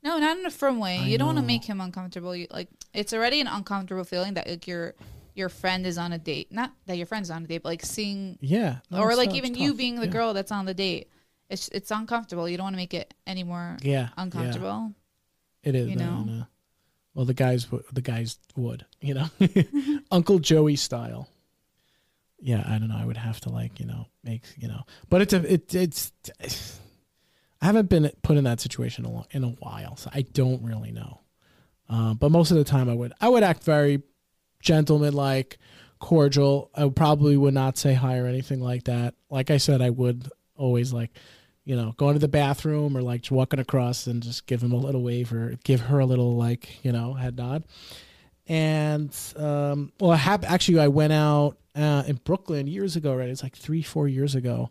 No, not in a frum way.
I
you don't want to make him uncomfortable. You, like it's already an uncomfortable feeling that like your your friend is on a date. Not that your friend's on a date, but like seeing
Yeah. No,
or like
tough,
even you
tough.
being the
Yeah.
girl that's on the date. It's it's uncomfortable. You don't want to make it any more
Yeah. yeah.
uncomfortable.
It is.
you
no,
know?
no. Well, the guys, w- the guys would, you know, Uncle Joey style. Yeah, I don't know. I would have to like, you know, make, you know, but it's a, it, it's. I haven't been put in that situation in a, lo- in a while, so I don't really know. Uh, but most of the time, I would, I would act very gentlemanlike, cordial. I probably would not say hi or anything like that. Like I said, I would always like you know, going to the bathroom or like walking across and just give him a little wave or give her a little like, you know, head nod. And um, well, I have actually I went out uh, in Brooklyn years ago, right? It's like three, four years ago,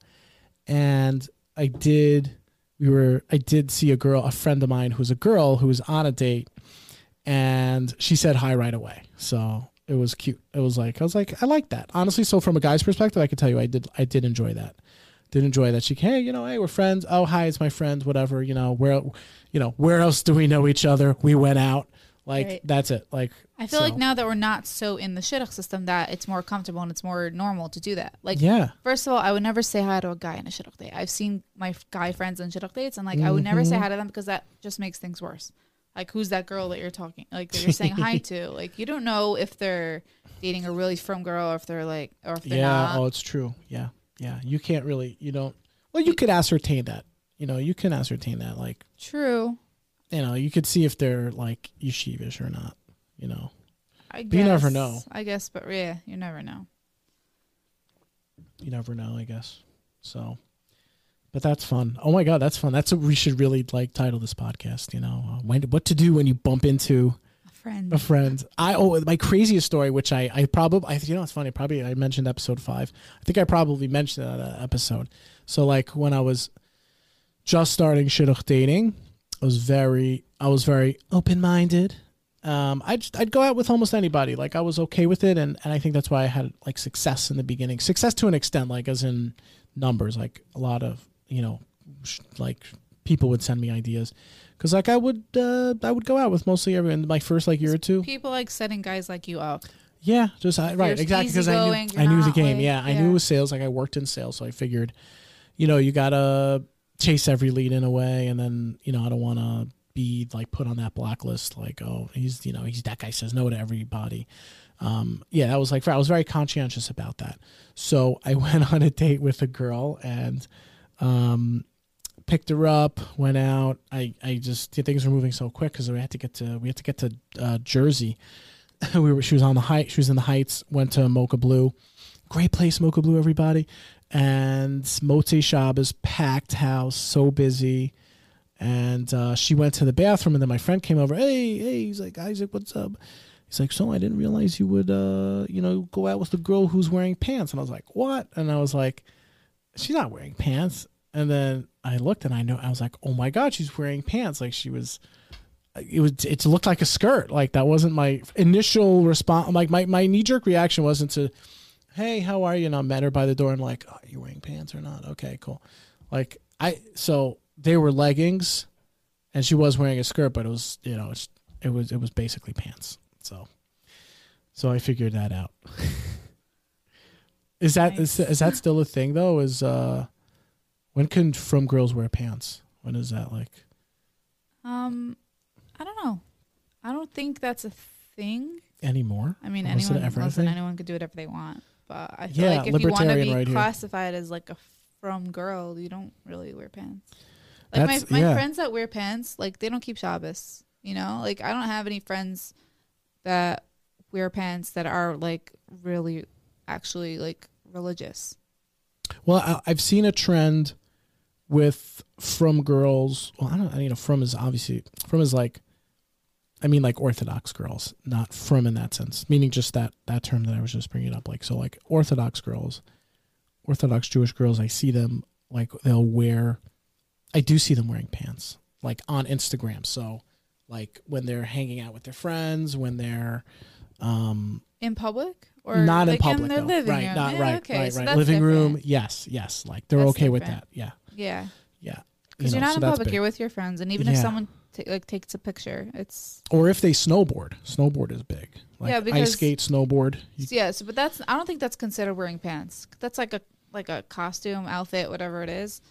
and I did. We were. I did see a girl, a friend of mine, who's a girl who was on a date, and she said hi right away. So it was cute. It was like I was like I like that honestly. So from a guy's perspective, I could tell you I did. I did enjoy that did enjoy that. She, hey, you know, hey, we're friends. Oh, hi, it's my friend. Whatever, you know, where, you know, where else do we know each other? We went out. Like
Right.
that's it. Like
I feel
so-
like now that we're not so in the shidduch system, that it's more comfortable and it's more normal to do that. Like,
yeah,
first of all, I would never say hi to a guy in a shidduch date. I've seen my guy friends in shidduch dates, and like I would never say
Mhm.
hi to them because that just makes things worse. Like, who's that girl that you're talking, like that you're saying hi to? Like, you don't know if they're dating a really frum girl or if they're like, or if they're
yeah.
not.
Oh, it's true. Yeah, yeah. You can't really. You don't. Well, you could ascertain that. You know, you can ascertain that. Like,
True.
You know, you could see if they're like yeshivish or not. You know.
I guess.
But you never know.
I guess, but yeah, you never know.
you never know, I guess. So, but that's fun. Oh my god, that's fun. That's what we should really like title this podcast. You know, uh, when what to do when you bump into
A friend.
a friend. I oh my craziest story, which I I probably I you know it's funny. Probably I mentioned episode five. I think I probably mentioned that uh, episode. So like when I was just starting shidduch dating, I was very I was very open minded. Um, I'd I'd go out with almost anybody. Like I was okay with it, and and I think that's why I had like success in the beginning. Success to an extent, like as in numbers. Like a lot of you know, sh- like people would send me ideas because like I would uh, I would go out with mostly everyone. My first like year or two,
People like setting guys like you up.
yeah, just I, right,
You're
exactly because I knew I knew the game.
like-
yeah, I
yeah.
knew it was sales. Like I worked in sales, so I figured, you know, you gotta chase every lead in a way, and then you know I don't want to be like put on that blacklist. Like oh, he's you know he's that guy says no to everybody. Um, yeah, that was like I was very conscientious about that. So I went on a date with a girl and um, picked her up. Went out. I I just things were moving so quick because we had to get to we had to get to uh, Jersey. we were she was on the height. She was in the Heights. Went to Mocha Bleu, great place, Mocha Bleu. Everybody and Motzei Shabbos packed house, so busy. And uh, she went to the bathroom, and then my friend came over. Hey, hey, he's like Isaac, what's up? He's like, so I didn't realize you would, uh, you know, go out with the girl who's wearing pants. And I was like, what? And I was like, she's not wearing pants. And then I looked, and I know I was like, oh my god, she's wearing pants. Like she was it was it looked like a skirt like that wasn't my initial response like my, my knee-jerk reaction wasn't to hey how are you? And i met her by the door. And like oh, are you wearing pants or not? Okay cool. Like i so they were leggings and she was wearing a skirt but it was you know it's, it was it was basically pants. So so i figured that out. Is that is,
Nice.
is that still a thing though? Is uh when can frum girls wear pants? When is that like?
Um, I don't know. I don't think that's a thing.
anymore?
I mean,
was
anyone listen, anyone could do whatever they want. But I feel
Yeah,
like if you want to be
right here.
classified as like a frum girl, you don't really wear pants. Like
That's-
my my
yeah.
friends that wear pants, like they don't keep Shabbos. You know, like I don't have any friends that wear pants that are like really actually like religious.
Well, I, I've seen a trend with frum girls. Well, I don't. You know, frum is obviously frum is like, I mean, like Orthodox girls, not frum in that sense. Meaning just that that term that I was just bringing up. Like so, like Orthodox girls, Orthodox Jewish girls. I see them like they'll wear. I do see them wearing pants, like on Instagram. So, like when they're hanging out with their friends, when they're, um,
In public or
not in
like
public,
their
though.
living
right?
room?
Not
Yeah,
right,
okay,
right,
so
right. Living room, yes, yes. Like they're
That's
okay with that. Yeah,
Yeah,
yeah.
because
You know,
are not
so
in public.
big.
You're with your friends, and even if someone ta like takes a picture, it's
Or if they snowboard, snowboard is big. Like
Yeah,
ice
because-
skate, snowboard. You,
Yes, but that's I don't think that's considered wearing pants. That's like a like a costume, outfit, whatever it is.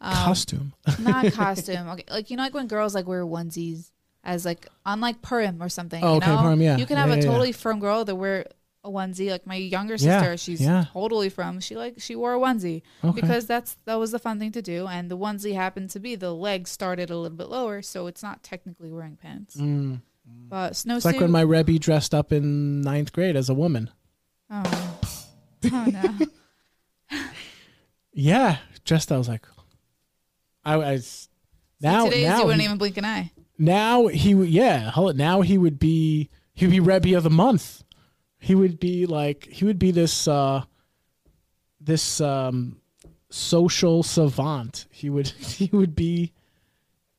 Um,
costume.
not costume. Okay, like you know, like when girls like wear onesies as like on like Purim or something.
Oh,
you
okay,
know?
Purim, yeah.
You can have
yeah,
a
yeah.
totally frum girl that wear a onesie. Like my younger sister,
Yeah,
sister, she's
yeah.
totally frum. She like she wore a onesie
Okay.
because that's that was the fun thing to do, and the onesie happened to be the legs started a little bit lower, so it's not technically wearing pants.
Mm.
But snowsuit.
It's like when my Rebbe dressed up in ninth grade as a woman.
oh. oh no.
Yeah, dressed. I was like, I was now.
Today's
now
you wouldn't
he,
even blink an eye.
now he would- yeah. Now he would be he would be Rebbe of the month. He would be like he would be this uh this um social savant. He would he would be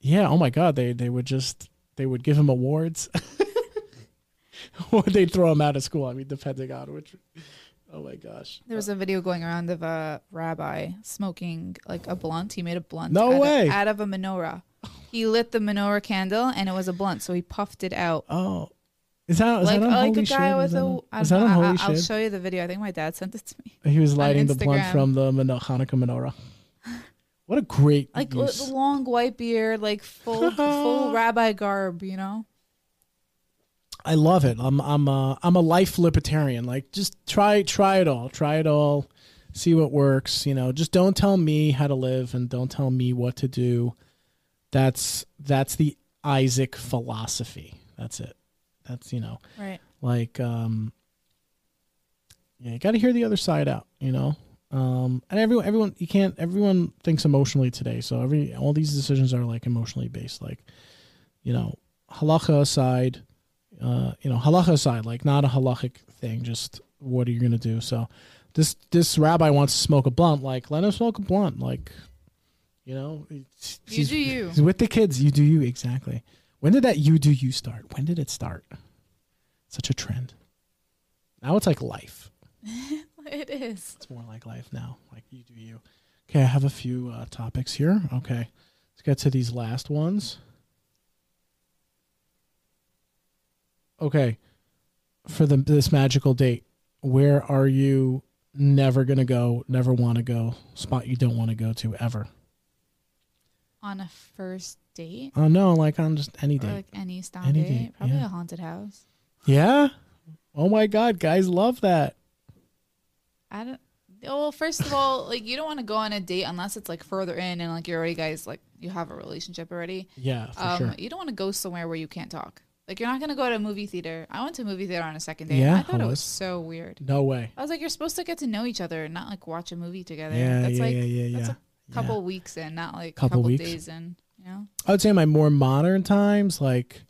yeah. Oh my god, they they would just they would give him awards. or they'd throw him out of school. I mean, depending on which. Oh my gosh.
There was a video going around of a rabbi smoking like a blunt. He made a blunt.
No
out
way.
Of, out of a menorah. he lit the menorah candle and it was a blunt, so he puffed it out.
Oh, is that is
like
that on
like
Holy
a guy
Shit?
with a.
on-
I
is that
know.
Holy
I, will show you the video. I think my dad sent it to me.
He was lighting the blunt from the Mano- Hanukkah menorah. What a great
Like
uh,
use. the long white beard, like full full rabbi garb. You know.
I love it. I'm I'm a I'm a life libertarian. Like just try try it all. Try it all. See what works. You know, just don't tell me how to live and don't tell me what to do. That's that's the Isaac philosophy. That's it. That's you know,
Right.
like um yeah, you got to hear the other side out, you know. Um and everyone everyone you can't everyone thinks emotionally today. So every all these decisions are like emotionally based like you know, halacha aside, uh, you know, halacha aside, like not a halachic thing, just what are you gonna do? So this this rabbi wants to smoke a blunt, like let him smoke a blunt, like you know, it's-
You do you.
he's with the kids. You do you exactly. When did that you do you start? When did it start? Such a trend. Now it's like life.
It is.
It's more like life now. Like you do you. Okay, I have a few uh, topics here. Okay, let's get to these last ones. Okay, for the this magical date, where are you never gonna go? Never want to go? Spot you don't want to go to ever?
On a first date
Oh no, like on just any
or
date.
like any style
Any
date,
date,
probably
yeah.
a haunted house.
yeah. Oh my God, guys love that.
I don't. Well, first of all, like you don't want to go on a date unless it's like further in and like you're already guys like you have a relationship already.
Yeah, for
Um,
sure.
you don't want to go somewhere where you can't talk. Like you're not gonna go to a movie theater. I went to a movie theater on a second date.
Yeah,
I thought it was so weird.
No way.
I was like, you're supposed to get to know each other, not like watch a movie together.
Yeah,
that's
yeah,
like
yeah, yeah,
that's
yeah.
Couple weeks in, not like
Couple
couple,
weeks.
days in. You know,
I would say my more modern times, like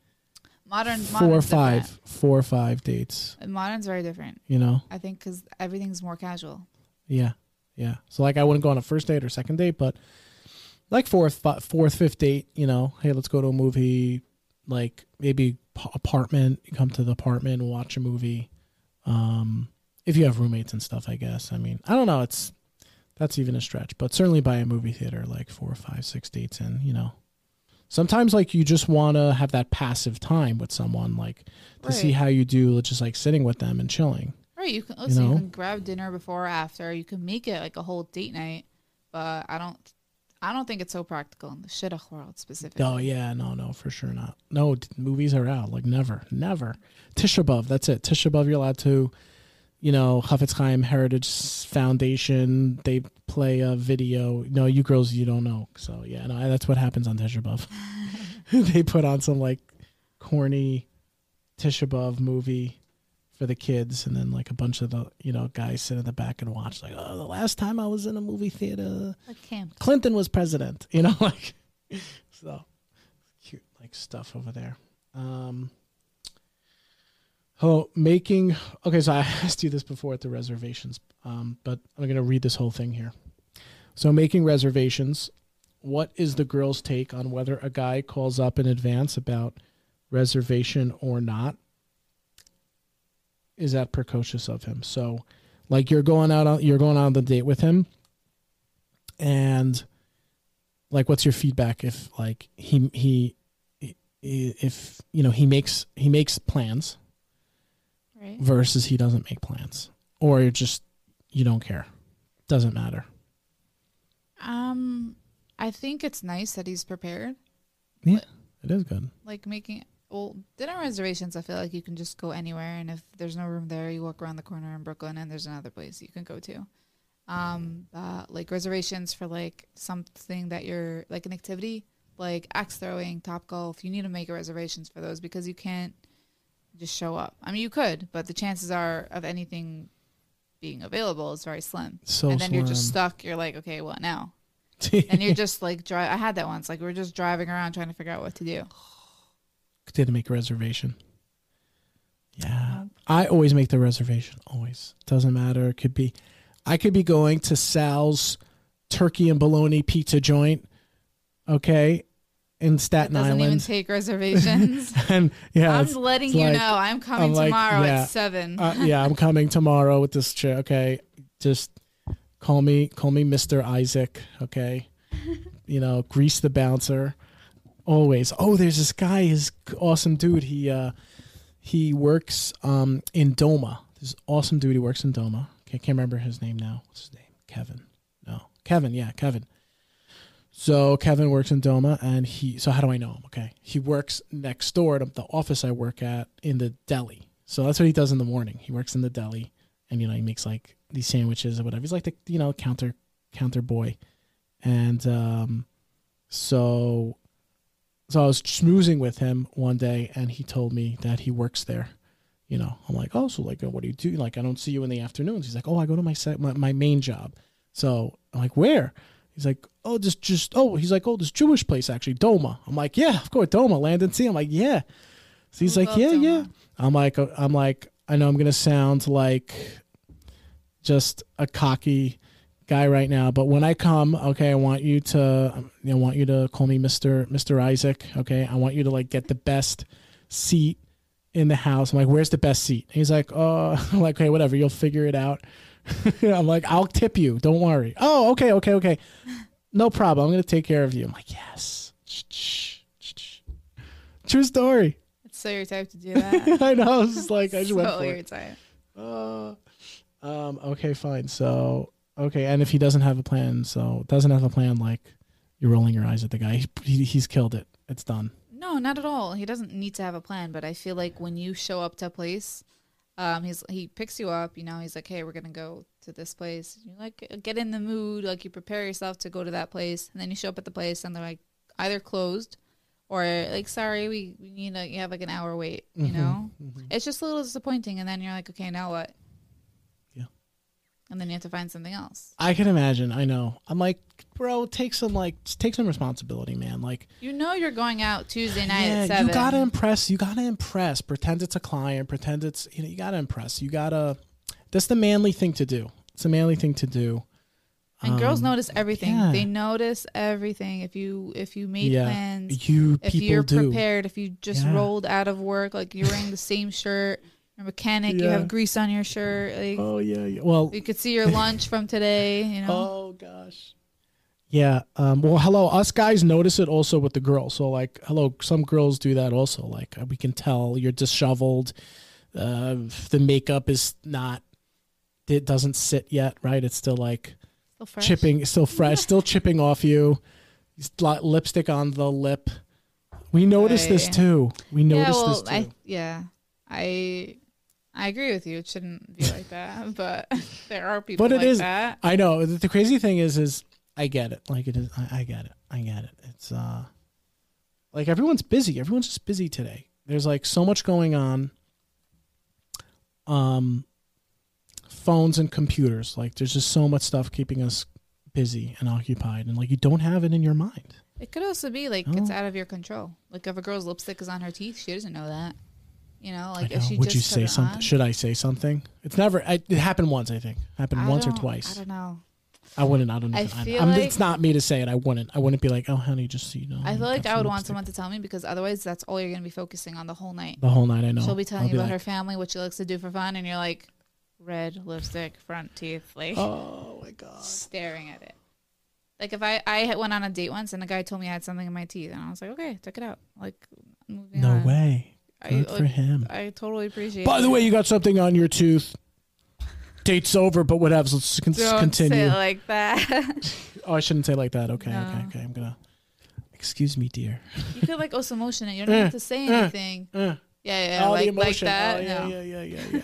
modern
four or five,
different.
four or five dates.
Modern's very different.
You know,
I think because everything's more casual.
yeah, yeah. So like, I wouldn't go on a first date or second date, but like fourth, fourth, fifth date. You know, hey, let's go to a movie. Like maybe p- apartment. You come to the apartment and watch a movie. Um, if you have roommates and stuff, I guess. I mean, I don't know. It's that's even a stretch, but certainly by a movie theater, like four or five, six dates in. You know. Sometimes, like you just want to have that passive time with someone, like to see how you do, just like sitting with them and chilling.
Right. You can listen, you,
know?
can grab dinner before or after. You can make it like a whole date night, but I don't. I don't think it's so practical in the shidduch world specifically.
Oh yeah, no, no, for sure not. No, movies are out. Like never, never. Tisha B'av, that's it. Tisha B'av, you're allowed to, you know, Chafetz Chaim Heritage Foundation. They play a video. No, you girls, you don't know. So yeah, no, that's what happens on Tisha B'av. they put on some like corny Tisha B'av movie for the kids, and then like a bunch of the you know guys sit in the back and watch. Like, oh, the last time I was in a movie theater. Clinton was president, you know, like so cute like stuff over there. Um Oh, making okay, so I asked you this before at the reservations, um, but I'm gonna read this whole thing here. So making reservations, what is the girl's take on whether a guy calls up in advance about reservation or not? Is that precocious of him? So like you're going out on you're going on the date with him and like what's your feedback if like he he if you know he makes he makes plans
Right.
versus he doesn't make plans or you're just you don't care doesn't matter
Um, I think it's nice that he's prepared.
Yeah, it is good
Like making well dinner reservations. I feel like you can just go anywhere, and if there's no room there, you walk around the corner in Brooklyn, and there's another place you can go to. Um, uh, like reservations for like something that you're like an activity, like axe throwing, top golf. You need to make reservations for those because you can't just show up. I mean, you could, but the chances are of anything being available is very slim.
so
and then you're just stuck. You're like, okay, what now? and you're just like drive. I had that once. Like we are just driving around trying to figure out what to do.
didn't make a reservation yeah um, i always make the reservation always doesn't matter it could be i could be going to sal's turkey and bologna pizza joint okay in staten
doesn't even take reservations.
and yeah
I'm letting you
like-
know I'm coming
I'm like,
tomorrow
yeah,
at seven.
uh, yeah, I'm coming tomorrow with this chick. Okay, just call me, call me Mister Isaac. Okay, you know, grease the bouncer, always. Oh, there's this guy, his awesome dude. He uh he works um in Doma. This awesome dude. He works in Doma. Okay, can't remember his name now. What's his name? Kevin. No, Kevin. Yeah, Kevin. So Kevin works in Doma, and he. So how do I know him? Okay, he works next door to the office I work at in the deli. So that's what he does in the morning. He works in the deli, and you know he makes like these sandwiches or whatever. He's like the you know counter counter boy, and um, so so I was schmoozing with him one day, and he told me that he works there. You know, I'm like, oh, so like, what do you do? Like, I don't see you in the afternoons. He's like, oh, I go to my set, my, my main job. So I'm like, where? He's like, oh, just just oh, he's like, oh, this Jewish place actually, Doma. I'm like, yeah, of course, Doma, Land and Sea. I'm like, yeah. So he's like, yeah,
Doma.
yeah. I'm like, uh, I'm like, I know I'm gonna sound like just a cocky guy right now, but when I come, okay, I want you to, um, I want you to call me Mister Mister Isaac. Okay, I want you to like get the best seat in the house. I'm like, where's the best seat? He's like, oh, I'm like, okay, whatever, you'll figure it out. I'm like, I'll tip you. Don't worry. Oh, okay, okay, okay. No problem. I'm gonna take care of you. I'm like, yes. True story.
It's so your type to do that.
I know. I was just like, I just went for
your
it.
type.
Uh, um. Okay. Fine. So. Okay. And if he doesn't have a plan, so doesn't have a plan, like you're rolling your eyes at the guy. He, he, he's killed it. It's done.
No, not at all. He doesn't need to have a plan, but I feel like when you show up to a place, um, he's he picks you up. You know, he's like, "Hey, we're gonna go to this place." You like get in the mood, like you prepare yourself to go to that place, and then you show up at the place, and they're like either closed or like, "Sorry, we, we you know you have like an hour wait." You
Mhm,
know,
mhm.
it's just a little disappointing, and then you're like, "Okay, now what?"
Yeah.
And then you have to find something else.
I can imagine. I know. I'm like, bro, take some like take some responsibility, man. Like,
You know, you're going out Tuesday night
yeah,
at seven.
you gotta impress. You gotta impress. Pretend it's a client. Pretend it's you know. You gotta impress. You gotta. That's the manly thing to do. It's a manly thing to do.
And girls
Um,
notice everything.
yeah.
They notice everything. If you if you made
Yeah.
plans,
You
if you're
do.
prepared, if you just
Yeah.
rolled out of work, like you're wearing the same shirt, you're a mechanic, you have grease on your shirt, like
Oh yeah, yeah. Well,
you could see your lunch from today. You know,
Oh gosh. Yeah. Um, well, hello. Us guys notice it also with the girls. So like, hello. Some girls do that also. Like uh, we can tell you're disheveled. Uh, the makeup is not. It doesn't sit yet, right? It's still like
Still fresh.
chipping, still fresh, still chipping off you. Lipstick on the lip. We notice this too. We
Yeah, well,
this too.
I yeah, I I agree with you. It shouldn't be like that, but there are people
But it
like
is-
that.
I know. The the crazy thing is, is I get it. Like it is. I, I get it. I get it. It's uh, like everyone's busy. Everyone's just busy today. There's like so much going on. Um, phones and computers. Like there's just so much stuff keeping us busy and occupied, and like you don't have it in your mind.
It could also be like it's
Oh.
out of your control. Like if a girl's lipstick is on her teeth, she doesn't know that. You know, like
know.
if she
Would you say something?
on-
Should I say something? It's never. I, it happened once. I think happened
I
once or twice.
I don't know.
I wouldn't. I don't. Even- I
feel
I'm,
like-
it's not me to say it. I wouldn't. I wouldn't be like, oh, honey, just so you know.
I feel like I would want someone to tell me because otherwise that's all you're going to be focusing on the whole night.
the whole night. I know.
She'll be telling
I'll
you about
like,
her family, what she likes to do for fun, and you're like, red lipstick, front teeth, like
Oh my god.
staring at it. Like if I I went on a date once and a guy told me I had something in my teeth, and I was like, okay, check it out. Like, moving
No
on.
way.
I,
Good for
like,
him.
I totally appreciate.
By the way, you got something on your tooth. Date's over, but whatever. Let's con-
don't
continue.
say it like that.
oh, I shouldn't say like that. Okay,
No.
okay, okay. I'm gonna. Excuse me, dear.
you could like also motion it. You don't have to say
Uh,
anything.
Uh,
Yeah, yeah,
all
like
the
like that.
Oh, yeah,
no.
yeah, yeah, yeah, yeah.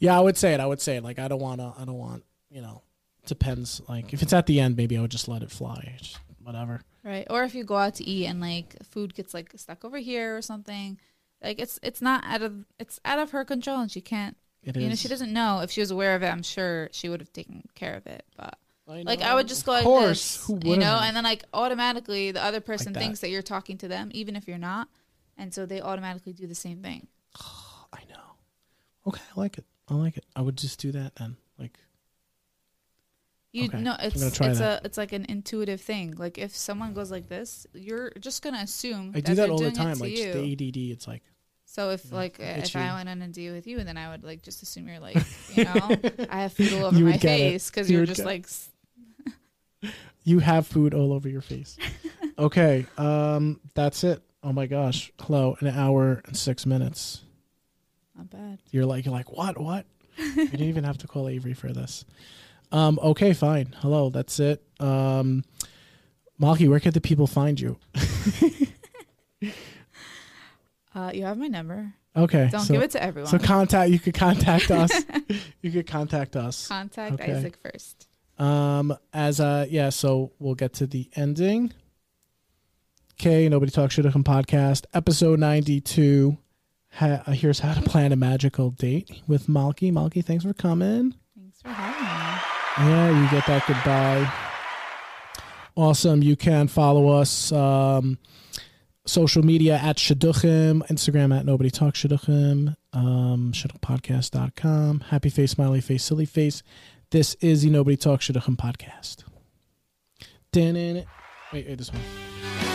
Yeah, I would say it. I would say it. Like I don't wanna. I don't want. You know. Depends. Like if it's at the end, maybe I would just let it fly. Just whatever.
Right. Or if you go out to eat and like food gets like stuck over here or something, like it's it's not out of it's out of her control and she can't.
It
You know, she doesn't know. If she was aware of it, I'm sure she would have taken care of it. But
I
like. I would just go
Of
like
course.
this,
Who
you know,
have?
and then like automatically the other person
that.
thinks that you're talking to them, even if you're not, and so they automatically do the same thing.
I know. Okay, I like it. I like it. I would just do that then. Like
You
Okay,
know, it's it's
that.
a it's like an intuitive thing. Like if someone goes like this, you're just gonna assume
I do that all the time. Like
you.
the ADD. It's like
So if like if
you.
I went on a deal with you, and then I would like just assume you're like, you know, I have food all over my
would get it.
face because
You
you're just like,
you have food all over your face. okay, um, that's it. Oh my gosh, hello, an hour and six minutes.
Not bad.
You're like, you're like, what, what? you didn't even have to call Avery for this. Um, okay, fine. Hello, that's it. Um, Malky, where can the people find you?
Uh, you have my number.
Okay,
Don't
so,
give it to everyone.
so contact. You could contact us. you could contact us.
Contact
Okay.
Isaac first.
Um, as uh, yeah, so we'll get to the ending. Okay, nobody talks shit on podcast, episode ninety-two. Ha- uh, here's how to plan a magical date with Malky. Malky, thanks for coming.
Thanks for having me.
Yeah, you get that goodbye. Awesome. You can follow us um, social media at Shidduchim, Instagram at Nobody Talks Shidduchim, um, shidduchpodcast.com. Happy face, smiley face, silly face. This is the Nobody Talks Shidduchim podcast. Wait, wait, this one.